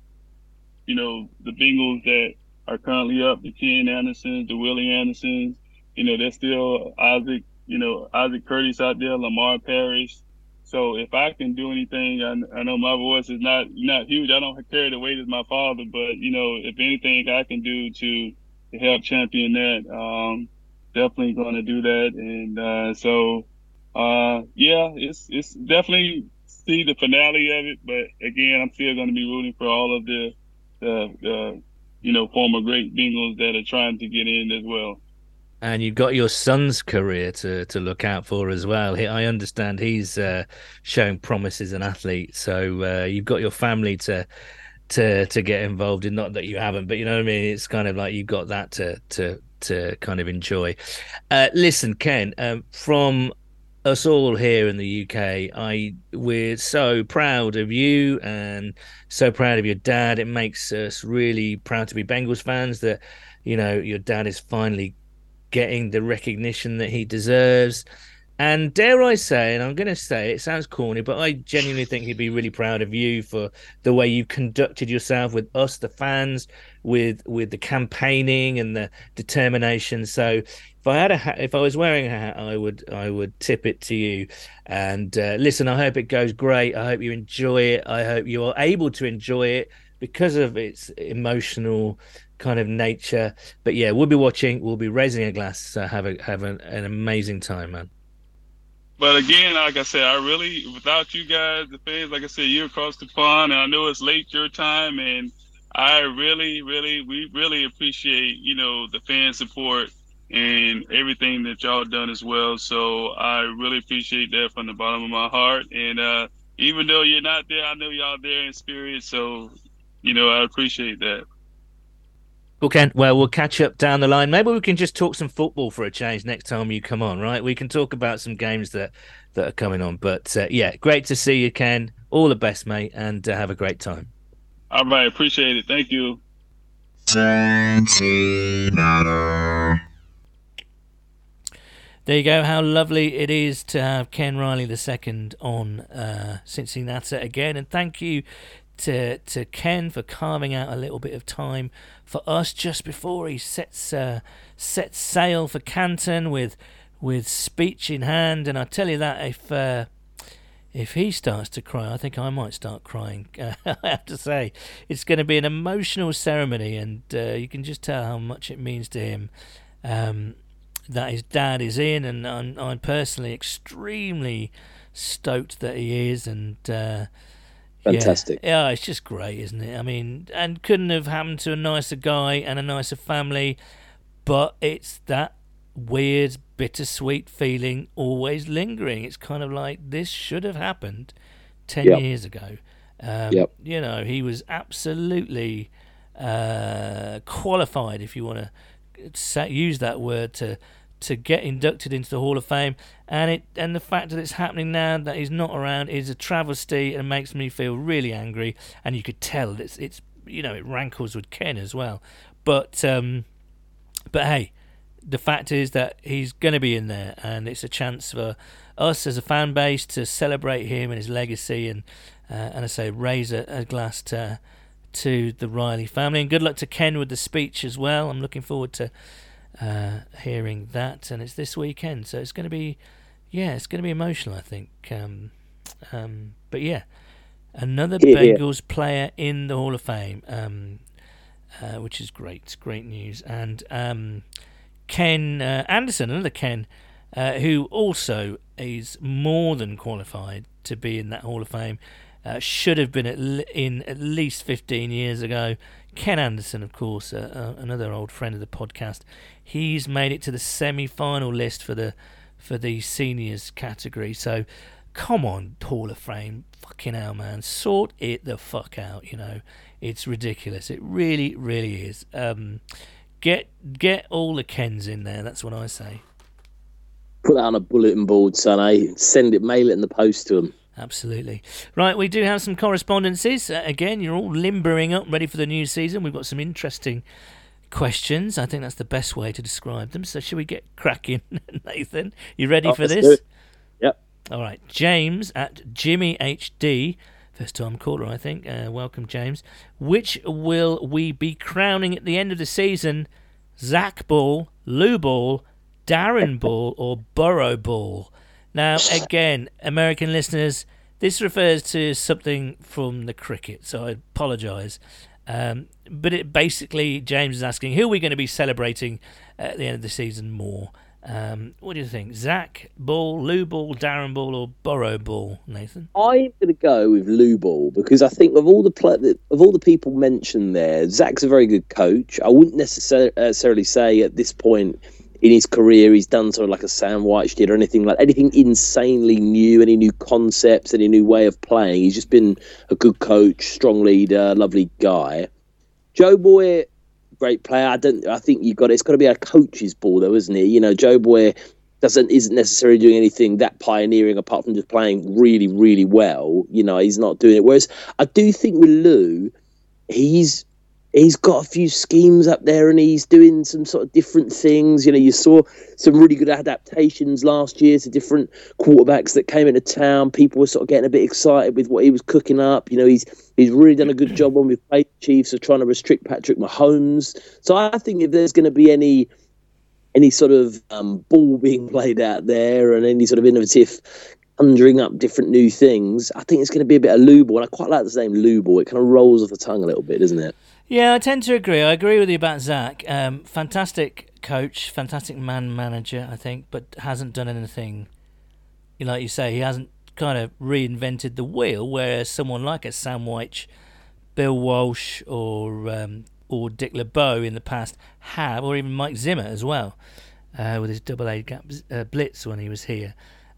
you know, the Bengals that are currently up, the Ken Andersons, the Willie Andersons, you know, there's still Isaac, you know, Isaac Curtis out there, Lamar Parrish. So if I can do anything, I, I know my voice is not not huge. I don't carry the weight as my father, but you know, if anything I can do to to help champion that. Um, definitely going to do that, and uh, so uh, yeah, it's it's definitely see the finale of it. But again, I'm still going to be rooting for all of the the, the you know former great Bengals that are trying to get in as well. And you've got your son's career to to look out for as well. He, I understand he's uh, showing promise as an athlete, so uh, you've got your family to to to get involved in. Not that you haven't, but you know what I mean. It's kind of like you've got that to to to kind of enjoy. Uh, listen, Ken, um, from us all here in the UK, I we're so proud of you and so proud of your dad. It makes us really proud to be Bengals fans that you know your dad is finally getting the recognition that he deserves. And dare I say, and I'm going to say it sounds corny, but I genuinely think he'd be really proud of you for the way you've conducted yourself with us, the fans, with with the campaigning and the determination. So, if I had a hat, if I was wearing a hat, I would I would tip it to you. And uh, listen, I hope it goes great. I hope you enjoy it. I hope you are able to enjoy it because of its emotional kind of nature. But yeah, we'll be watching. We'll be raising a glass. So have a have an, an amazing time, man. But again, like I said, I really, without you guys, the fans, like I said, you're across the pond, and I know it's late your time, and I really, really, we really appreciate, you know, the fan support and everything that y'all done as well. So I really appreciate that from the bottom of my heart. And uh, even though you're not there, I know y'all there in spirit. So, you know, I appreciate that. Well, Ken, well, we'll catch up down the line. Maybe we can just talk some football for a change next time you come on, right? We can talk about some games that that are coming on. But uh, yeah, great to see you, Ken. All the best, mate, and uh, have a great time. All right, appreciate it. Thank you. CinciNatter. There you go. How lovely it is to have Ken Riley II on uh, CinciNatter again. And thank you to to Ken for carving out a little bit of time for us just before he sets uh, sets sail for Canton with with speech in hand. And I tell you that if uh, if he starts to cry, I think I might start crying. I have to say, it's going to be an emotional ceremony, and uh, you can just tell how much it means to him. Um, that his dad is in, and I'm, I'm personally extremely stoked that he is, and uh, Fantastic. Yeah, yeah, it's just great, isn't it? I mean, and couldn't have happened to a nicer guy and a nicer family, but it's that weird, bittersweet feeling always lingering. It's kind of like this should have happened ten Yep. years ago. Um, Yep. You know, he was absolutely uh, qualified, if you want to use that word to to get inducted into the Hall of Fame, and it and the fact that it's happening now that he's not around is a travesty and makes me feel really angry. And you could tell it's it's you know it rankles with Ken as well, but um, but hey, the fact is that he's going to be in there, and it's a chance for us as a fan base to celebrate him and his legacy, and uh, and I say raise a, a glass to to the Riley family, and good luck to Ken with the speech as well. I'm looking forward to uh, hearing that, and it's this weekend, so it's going to be, yeah, it's going to be emotional, I think. Um, um, but yeah, another hear. Bengals player in the Hall of Fame, um, uh, which is great. Great news, and um, Ken uh, Anderson, another Ken, uh, who also is more than qualified to be in that Hall of Fame. Uh, should have been at l- in at least 15 years ago. Ken Anderson, of course, uh, uh, another old friend of the podcast, he's made it to the semi-final list for the for the seniors category. So, come on, Hall of Fame, fucking hell, man, sort it the fuck out. You know, it's ridiculous. It really, really is. Um, get get all the Kens in there. That's what I say. Put that on a bulletin board, son. Eh? Send it, mail it in the post to them. Absolutely. Right, we do have some correspondences. Uh, again, you're all limbering up, ready for the new season. We've got some interesting questions. I think that's the best way to describe them. So, should we get cracking, Nathan? You ready Oh, for this? Yep. All right. James at Jimmy HD, first time caller, I think. Uh, welcome, James. Which will we be crowning at the end of the season? Zac Ball, Lou Ball, Darren Ball, or Burrow Ball? Now, again, American listeners, this refers to something from the cricket, so I apologise. Um, but it basically, James is asking, who are we going to be celebrating at the end of the season more? Um, what do you think? Zac Ball, Lou Ball, Darren Ball, or Burrow Ball, Nathan? I'm going to go with Lou Ball because I think of all the of all the people mentioned there, Zac's a very good coach. I wouldn't necessar- necessarily say at this point in his career he's done sort of like a Sam Wyche did or anything like anything insanely new, any new concepts, any new way of playing. He's just been a good coach, strong leader, lovely guy. Joe Boy, great player. I don't. I think you got it's got to be a coach's ball though, isn't it? You know, Joe Boy doesn't isn't necessarily doing anything that pioneering apart from just playing really really well. You know, he's not doing it. Whereas I do think with Lou, he's he's got a few schemes up there and he's doing some sort of different things. You know, you saw some really good adaptations last year to different quarterbacks that came into town. People were sort of getting a bit excited with what he was cooking up. You know, he's he's really done a good job when we've Chiefs of trying to restrict Patrick Mahomes. So I think if there's going to be any any sort of um, ball being played out there and any sort of innovative conjuring up different new things. I think it's going to be a bit of Lou Ball, and I quite like the name Lou Ball. It kind of rolls off the tongue a little bit, doesn't it? Yeah, I tend to agree. I agree with you about Zac. Um, fantastic coach, fantastic man manager, I think, but hasn't done anything. Like you say, he hasn't kind of reinvented the wheel. Whereas someone like a Sam Wyche, Bill Walsh, or um, or Dick LeBeau in the past have, or even Mike Zimmer as well, uh, with his double A gap uh, blitz when he was here.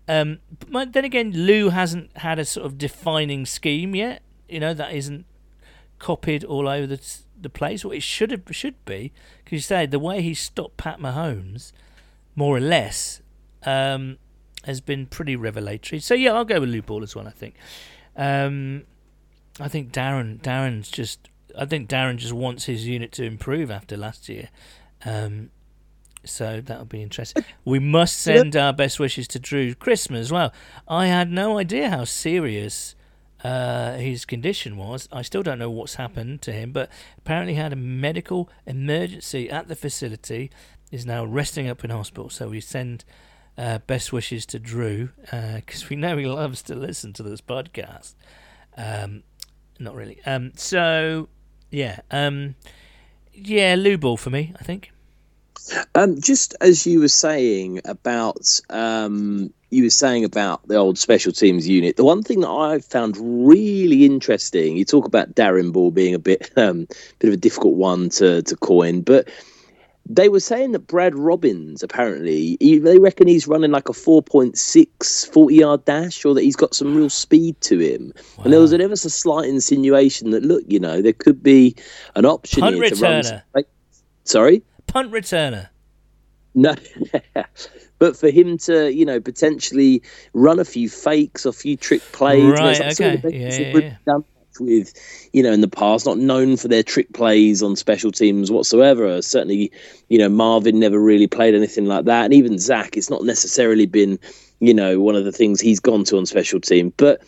Um, but then again, Lou hasn't had a sort of defining scheme yet. You know that isn't copied all over the the place. What it should have should be, because you say the way he stopped Pat Mahomes, more or less, um, has been pretty revelatory. So yeah, I'll go with Lou Ball as well. I think. Um, I think Darren Darren's just. I think Darren just wants his unit to improve after last year. Um, so that'll be interesting. We must send our best wishes to Drew Christmas as well. I had no idea how serious uh, his condition was. I still don't know what's happened to him, but apparently had a medical emergency at the facility. Is now resting up in hospital. So we send uh, best wishes to Drew because uh, we know he loves to listen to this podcast. Um, not really. Um, so yeah, um, yeah, Lou Ball for me. I think. Um, just as you were saying about um, you were saying about the old special teams unit, the one thing that I found really interesting, you talk about Darren Ball being a bit um, bit of a difficult one to to coin, but they were saying that Brad Robbins apparently he, they reckon he's running like a 4.6 40 yard dash or that he's got some real speed to him wow. and there was an ever so slight insinuation that look you know there could be an option here returner. to run sorry punt returner. No, but for him to, you know, potentially run a few fakes, or a few trick plays, right? Okay, yeah, yeah, yeah. with, you know, in the past, not known for their trick plays on special teams whatsoever. Certainly, you know, Marvin never really played anything like that, and even Zac, it's not necessarily been, you know, one of the things he's gone to on special team, but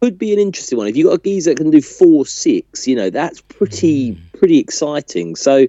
could be an interesting one. If you've got a geezer that can do four six, you know, that's pretty mm. pretty exciting. So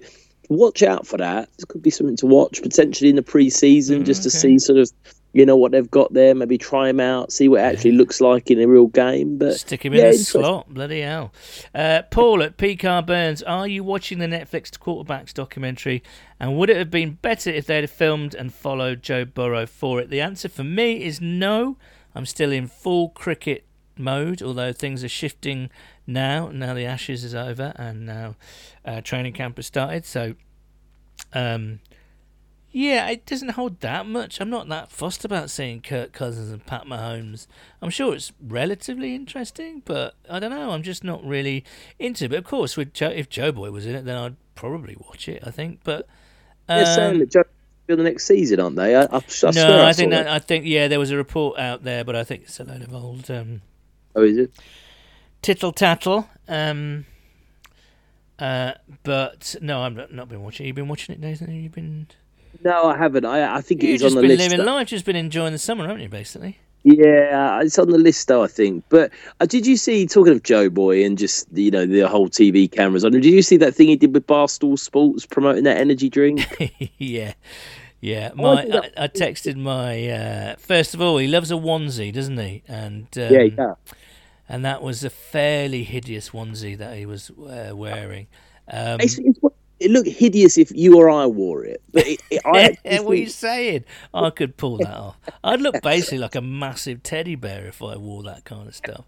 watch out for that. This could be something to watch potentially in the pre-season, mm, just to see sort of you know what they've got there. Maybe try him out, see what it actually looks like in a real game. But stick him yeah, in a slot, bloody hell. Uh, Paul at PCAR Burns, are you watching the Netflix quarterbacks documentary? And would it have been better if they'd have filmed and followed Joe Burrow for it? The answer for me is no. I'm still in full cricket mode, although things are shifting now. Now the Ashes is over, and now uh, training camp has started. So, um, yeah, it doesn't hold that much. I'm not that fussed about seeing Kirk Cousins and Pat Mahomes. I'm sure it's relatively interesting, but I don't know. I'm just not really into it. But of course, with Joe, if Joe Boy was in it, then I'd probably watch it. I think, but um, they're saying that Joe the next season, aren't they? I, I, I no, I, think that, I think yeah, there was a report out there, but I think it's a load of old. Um, oh, is it? Tittle tattle. Um, uh, but no, I've not, not been watching. You've been watching it, Nathan? You've been. No, I haven't. I I think it's on the list. You've been living life, just been enjoying the summer, haven't you? Basically. Yeah, it's on the list though. I think. But uh, did you see talking of Joe Boy and just you know the whole TV cameras on? Did you see that thing he did with Barstool Sports promoting that energy drink? yeah. Yeah, my I, I, texted my uh, first of all. He loves a onesie, doesn't he? And um, yeah, yeah and that was a fairly hideous onesie that he was uh, wearing. Um, it's, it's, it looked hideous if you or I wore it. But it, it, I what are you saying? I could pull that off. I'd look basically like a massive teddy bear if I wore that kind of stuff.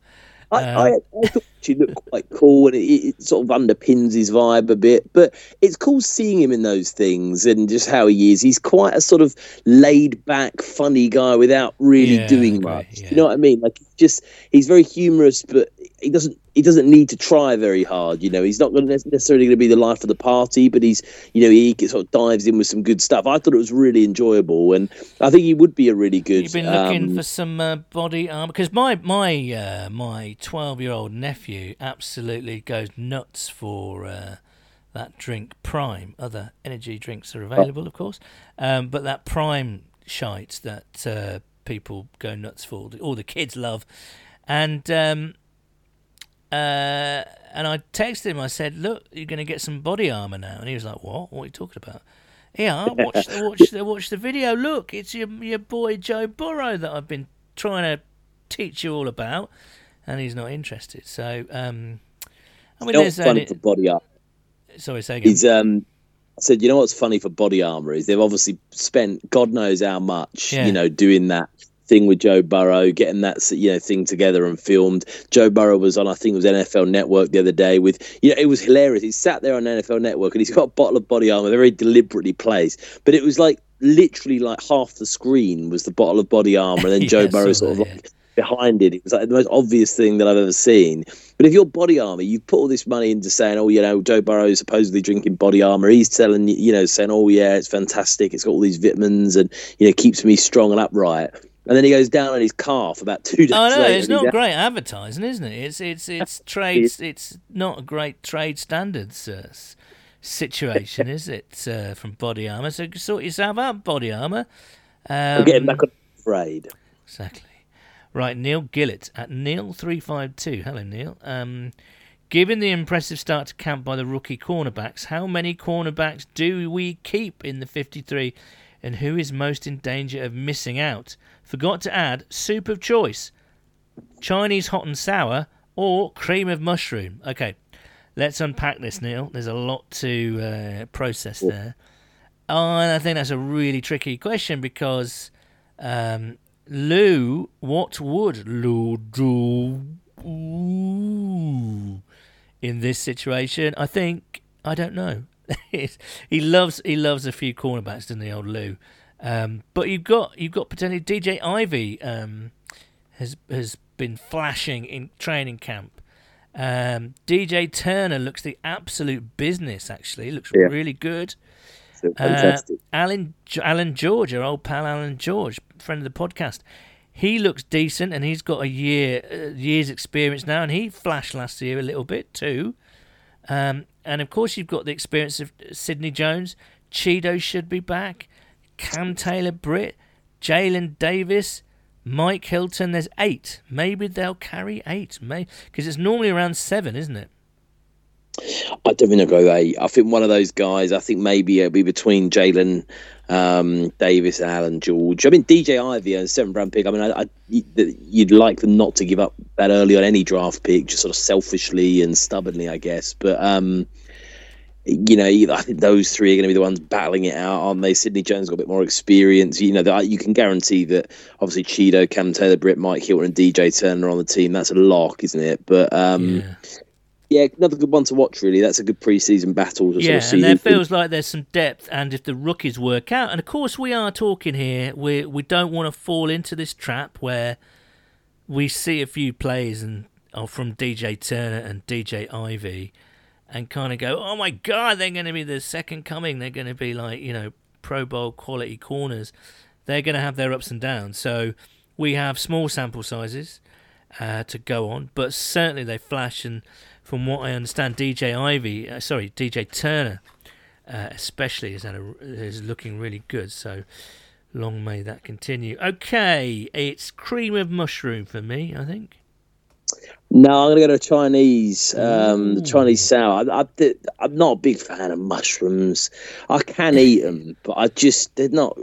I, uh, I, I thought she looked quite cool and it, it, sort of underpins his vibe a bit. But it's cool seeing him in those things and just how he is. He's quite a sort of laid back, funny guy without really yeah, doing much. Yeah. You know what I mean? Like, just he's very humorous, but he doesn't he doesn't need to try very hard. You know, he's not going necessarily going to be the life of the party, but he's you know he sort of dives in with some good stuff. I thought it was really enjoyable, and I think he would be a really good. You've been looking um, for some uh, body armor because my my uh, my twelve year old nephew absolutely goes nuts for. Uh, that drink Prime. Other energy drinks are available, of course, um, but that Prime shite that uh, people go nuts for, all the kids love, and um, uh, and I texted him. I said, "Look, you're going to get some body armor now." And he was like, "What? What are you talking about?" Yeah, watch the watch the watch the video. Look, it's your your boy Joe Burrow that I've been trying to teach you all about, and he's not interested. So, um, I mean, You know there's what's funny for body armor? sorry, say again. He's um said, you know what's funny for body armor is they've obviously spent God knows how much, Yeah. you know, doing that thing with Joe Burrow, getting that you know thing together and filmed. Joe Burrow was on, I think it was NFL Network the other day with, you know, it was hilarious. He sat there on NFL Network and he's got a bottle of body armor very deliberately placed, but it was like literally like half the screen was the bottle of body armor, and then Yeah, Joe Burrow oh, sort of that, like behind it. It was like the most obvious thing that I've ever seen. But if you're body armor, you've put all this money into saying, oh, you know, Joe Burrow is supposedly drinking body armor. He's telling you, you know, saying, oh, yeah, it's fantastic. It's got all these vitamins and, you know, keeps me strong and upright. And then he goes down on his calf about two days Oh no, it's not out. great advertising, isn't it? It's it's it's trade. It's not a great trade standards uh, situation, is it? Uh, from Body Armor, so sort yourself out, Body Armor. Um, I'm getting back on trade. Exactly. Right, Neil Gillett at Neil352. Hello, Neil. Um, given the impressive start to camp by the rookie cornerbacks, how many cornerbacks do we keep in the 53 and who is most in danger of missing out? Forgot to add soup of choice, Chinese hot and sour, or cream of mushroom. Okay, let's unpack this, Neil. There's a lot to uh, process there. Oh, and I think that's a really tricky question because um, Lou, what would Lou do Ooh. in this situation? I think I don't know. he loves he loves a few cornerbacks, doesn't he, old Lou? Um, but you've got you've got potentially DJ Ivey um, has has been flashing in training camp. Um, DJ Turner looks the absolute business. Actually, he looks Yeah. really good. So Uh. Allan Allan George, our old pal Allan George, friend of the podcast. He looks decent, and he's got a year uh, year's experience now, and he flashed last year a little bit too. Um, and of course, you've got the experience of Sidney Jones. Cheeto should be back. Cam Taylor Britt, Jalen Davis, Mike Hilton. There's eight. Maybe they'll carry eight. May because it's normally around seven, isn't it? I don't think they'll go eight. I think one of those guys. I think maybe it'll be between Jalen um, Davis and Allan George. I mean, DJ Ivey and seventh round pick. I mean, I, I, you'd like them not to give up that early on any draft pick, just sort of selfishly and stubbornly, I guess. But um, you know, I think those three are going to be the ones battling it out, aren't they? Sidney Jones got a bit more experience. You know, you can guarantee that obviously Cheeto, Cam Taylor, Britt, Mike Hilton, and DJ Turner on the team. That's a lock, isn't it? But um, yeah. Yeah, another good one to watch. Really, that's a good preseason battle. To Yeah, sort of and there feels like there's some depth, and if the rookies work out, and of course we are talking here, we we don't want to fall into this trap where we see a few plays and oh, from DJ Turner and DJ Ivey, and kind of go, oh my god, they're going to be the second coming. They're going to be like you know Pro Bowl quality corners. They're going to have their ups and downs. So we have small sample sizes uh, to go on, but certainly they flash. And from what I understand, DJ Ivey, uh, sorry, DJ Turner, uh, especially is, a, is looking really good. So long may that continue. Okay, it's cream of mushroom for me. I think. No, I'm gonna go to Chinese. Um, the Chinese sour. I, I, I'm not a big fan of mushrooms. I can eat them, but I just they're not.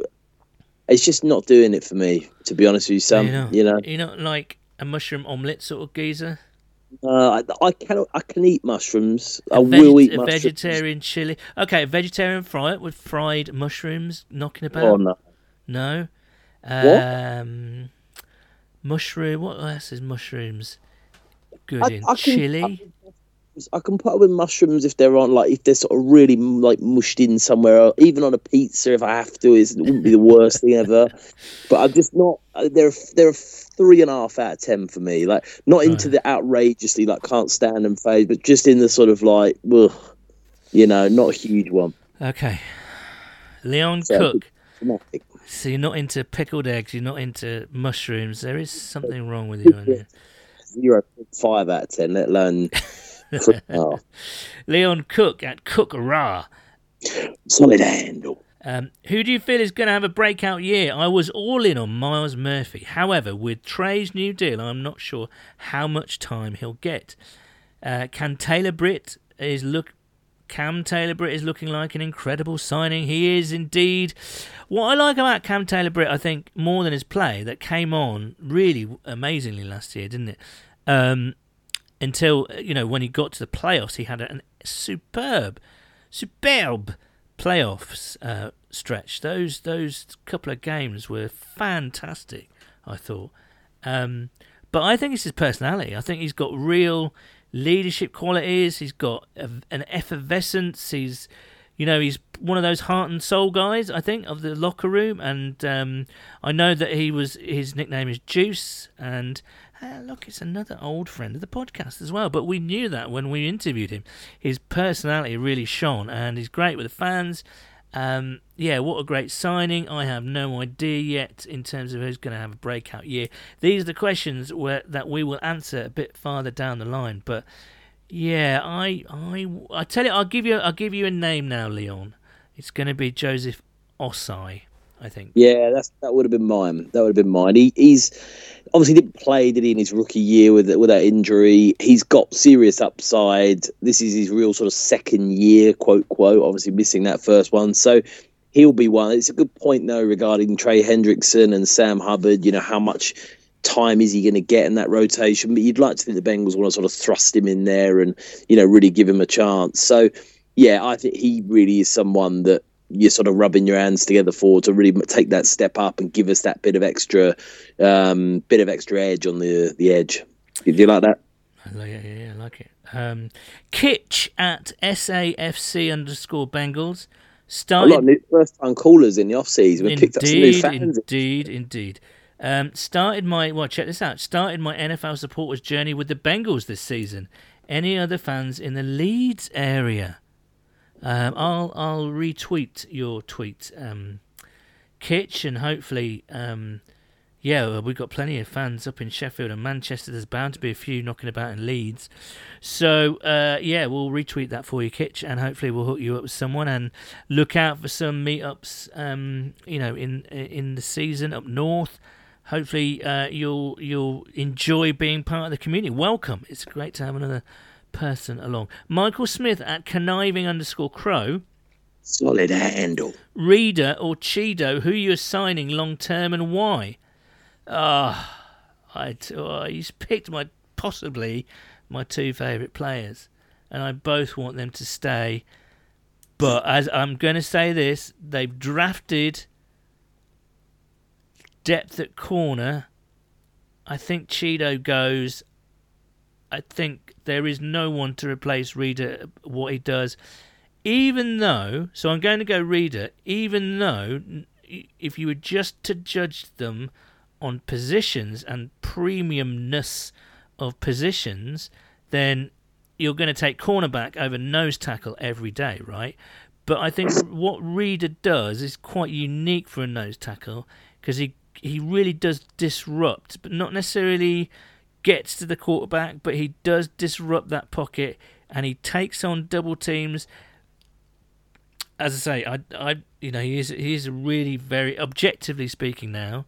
It's just not doing it for me, to be honest with you, Sam. you know, You know, you're not like a mushroom omelette sort of geezer. Uh, I, I can I can eat mushrooms. I will eat a mushrooms. vegetarian chili. Okay, vegetarian fry it with fried mushrooms knocking about. Oh no, No. What? Um, mushroom. What else is mushrooms? Good I- in I can- chili. I can put up with mushrooms if they're on like if they're sort of really like mushed in somewhere, or even on a pizza if I have to. It's, it wouldn't be the worst thing ever. But I'm just not. They're they're a three and a half out of ten for me. Like not into Right. the outrageously like can't stand them phase, but just in the sort of like, ugh, you know, not a huge one. Okay. Leon So- Cook. Dramatic. So you're not into pickled eggs. You're not into mushrooms. There is something wrong with you. Zero five out of ten, let alone three and a half. Leon Cook at Cook Raw. solid handle. Um, who do you feel is going to have a breakout year? I was all in on Myles Murphy. However, with Trey's new deal, I'm not sure how much time he'll get. Uh, can Taylor Britt is look Cam Taylor Britt is looking like an incredible signing. He is indeed. What I like about Cam Taylor Britt, I think, more than his play, that came on really amazingly last year, didn't it? Um, until, you know, when he got to the playoffs, he had a superb, superb playoffs uh, stretch. Those those couple of games were fantastic, I thought. Um, but I think it's his personality. I think he's got real leadership qualities. He's got a, an effervescence. He's, you know, he's one of those heart and soul guys. I think of the locker room, and um, I know that he was his nickname is Juice. And uh, look, it's another old friend of the podcast as well. But we knew that when we interviewed him. His personality really shone, and he's great with the fans. Um, yeah, what a great signing. I have no idea yet in terms of who's going to have a breakout year. These are the questions where, that we will answer a bit farther down the line. But yeah, I, I, I tell you, I'll give you, I'll give you a name now, Leon. It's going to be Joseph Ossai. I think. Yeah, that's that would have been mine. That would have been mine. He, he's obviously didn't play, did he, in his rookie year with with that injury? He's got serious upside. This is his real sort of second year, quote quote. Obviously missing that first one, so he'll be one. It's a good point though regarding Trey Hendrickson and Sam Hubbard. You know how much time is he going to get in that rotation? But you'd like to think the Bengals want to sort of thrust him in there and you know really give him a chance. So yeah, I think he really is someone that you're sort of rubbing your hands together for to really take that step up and give us that bit of extra, um, bit of extra edge on the the edge. Do you like that? I like it. Yeah, I like it. Um, Kitch at SAFC underscore Bengals started. A lot of first time callers in the off season. We picked up some new fans. Indeed, indeed. Um, started my well, check this out. Started my NFL supporters journey with the Bengals this season. Any other fans in the Leeds area? Um, I'll I'll retweet your tweet, um, Kitch, and hopefully, um, yeah, we've got plenty of fans up in Sheffield and Manchester. There's bound to be a few knocking about in Leeds, so uh, yeah, we'll retweet that for you, Kitch, and hopefully we'll hook you up with someone and look out for some meetups. Um, you know, in in the season up north. Hopefully, uh, you'll you'll enjoy being part of the community. Welcome. It's great to have another person along. Michael Smith at conniving underscore crow. Solid handle. Reader or Cheeto, who you assigning long term and why? Ah, oh, I oh, he's picked my possibly my two favourite players, and I both want them to stay. But as I'm going to say this, they've drafted depth at corner. I think Cheeto goes. I think there is no one to replace Reader what he does. Even though, so I'm going to go Reader, even though if you were just to judge them on positions and premiumness of positions, then you're going to take cornerback over nose tackle every day, right? But I think what Reader does is quite unique for a nose tackle because he he really does disrupt, but not necessarily gets to the quarterback, but he does disrupt that pocket and he takes on double teams. As I say, I, I, you know, he is he is a really very objectively speaking now,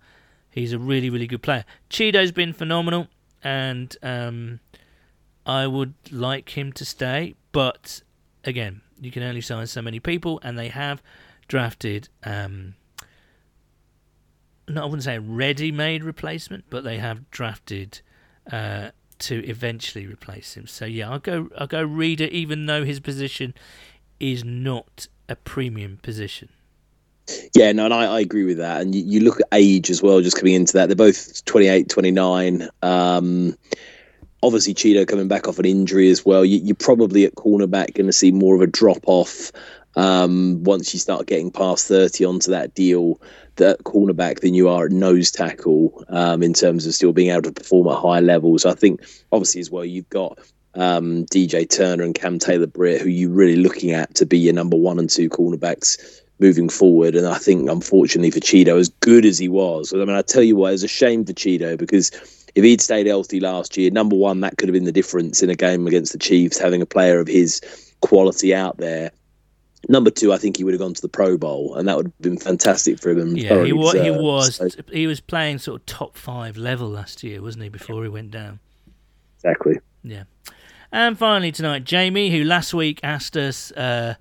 he's a really really good player. Cheeto's been phenomenal, and um, I would like him to stay, but again, you can only sign so many people, and they have drafted. Um, no, I wouldn't say a ready-made replacement, but they have drafted uh, to eventually replace him. So yeah, I'll go I'll go Reader, even though his position is not a premium position. Yeah, no, and I, I agree with that. And you, you, look at age as well, just coming into that. They're both 28, 29. Um, obviously, Cheeto coming back off an injury as well. You, are probably at cornerback going to see more of a drop off um, once you start getting past 30 onto that deal at cornerback than you are at nose tackle um, in terms of still being able to perform at high levels. I think obviously as well you've got um, DJ Turner and Cam Taylor Britt who you're really looking at to be your number one and two cornerbacks moving forward. And I think unfortunately for Cheeto, as good as he was, I mean I tell you what, it's a shame for Cheeto because if he'd stayed healthy last year, number one, that could have been the difference in a game against the Chiefs, having a player of his quality out there. Number two, I think he would have gone to the Pro Bowl, and that would have been fantastic for him. Yeah, he, was, he was. So. He was playing sort of top five level last year, wasn't he? Before he went down. Exactly. Yeah. And finally tonight, Jamie, who last week asked us uh,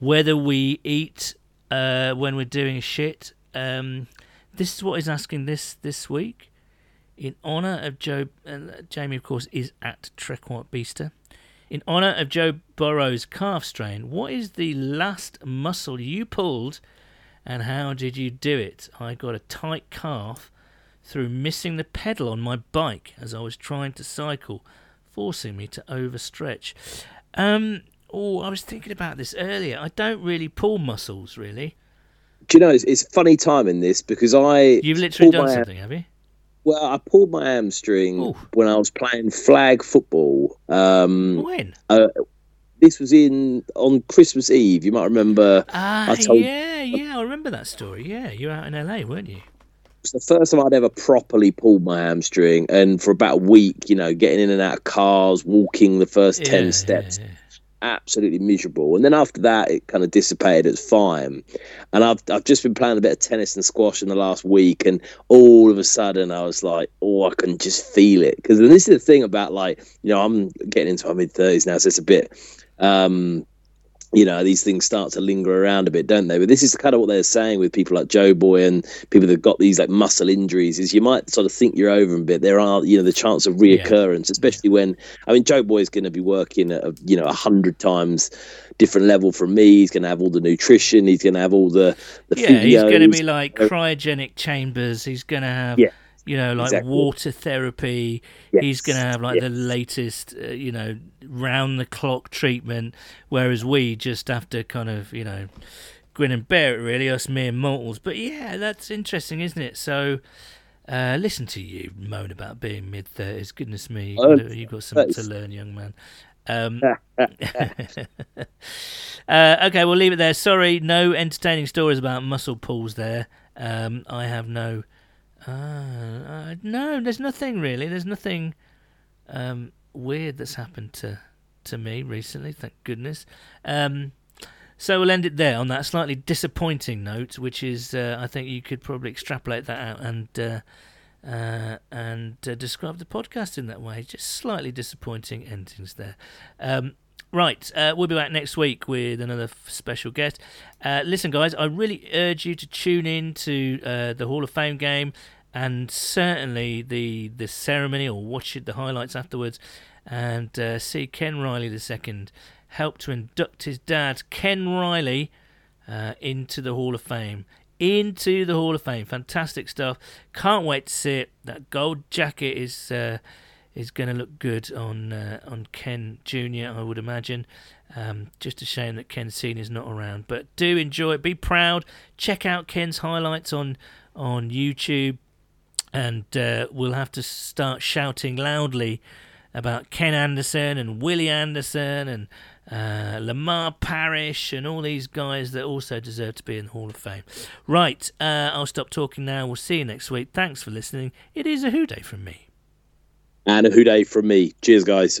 whether we eat uh, when we're doing shit. Um, this is what he's asking this this week. In honour of Joe, uh, Jamie, of course, is at Trequart Beaster. In honour of Joe Burrow's calf strain, what is the last muscle you pulled and how did you do it? I got a tight calf through missing the pedal on my bike as I was trying to cycle, forcing me to overstretch. Um, oh, I was thinking about this earlier. I don't really pull muscles, really. Do you know it's, it's funny timing this because I You've literally done my- something, have you? Well, I pulled my hamstring Ooh. when I was playing flag football. Um, When? this was in on Christmas Eve. You might remember. Ah, I told- yeah, yeah, I remember that story. Yeah, you were out in LA, weren't you? It was the first time I'd ever properly pulled my hamstring, and for about a week, you know, getting in and out of cars, walking the first ten steps, yeah, yeah. Absolutely miserable. And then after that, it kind of dissipated. It's fine. And I've I've just been playing a bit of tennis and squash in the last week, and all of a sudden, I was like, oh, I can just feel it. Because this is the thing about like, you know, I'm getting into my mid thirties now, so it's a bit. Um, you know these things start to linger around a bit don't they? But this is kind of what they're saying with people like joe boy and people that got these like muscle injuries is you might sort of think you're over a bit. There are you know the chance of reoccurrence especially when i mean joe boy is going to be working at a you know a hundred times different level from me. He's going to have all the nutrition. He's going to have all the the Yeah, he's going to be like cryogenic chambers. He's going to have, Yeah, you know, like exactly. water therapy. He's going to have like the latest, uh, you know, round the clock treatment. Whereas we just have to kind of, you know, grin and bear it, really, us mere mortals. But yeah, that's interesting, isn't it? So. Uh, listen to you moan about being mid thirties. Goodness me, you've Oh, got, you've got something to learn, young man. Um, uh, okay, we'll leave it there. Sorry, no entertaining stories about muscle pulls there. Um, I have no. Uh, no, there's nothing really. There's nothing um, weird that's happened to to me recently. Thank goodness. Um, so we'll end it there on that slightly disappointing note, which is uh, I think you could probably extrapolate that out and uh, uh, and uh, describe the podcast in that way. Just slightly disappointing endings there. Um, right, uh, we'll be back next week with another f- special guest. Uh, listen, guys, I really urge you to tune in to uh, the Hall of Fame game and certainly the the ceremony or watch it, the highlights afterwards and uh, see Ken Riley II help to induct his dad, Ken Riley, uh, into the Hall of Fame. Into the Hall of Fame. Fantastic stuff. Can't wait to see it. That gold jacket is uh, is going to look good on uh, on Ken Jr. I would imagine. Um, just a shame that Ken is not around, but do enjoy it. Be proud. Check out Ken's highlights on on YouTube, and uh, we'll have to start shouting loudly about Ken Anderson and Willie Anderson and uh, Lamar Parrish and all these guys that also deserve to be in the Hall of Fame. Right, uh, I'll stop talking now. We'll see you next week. Thanks for listening. It is a Who Dey from me. and a who dey from me cheers guys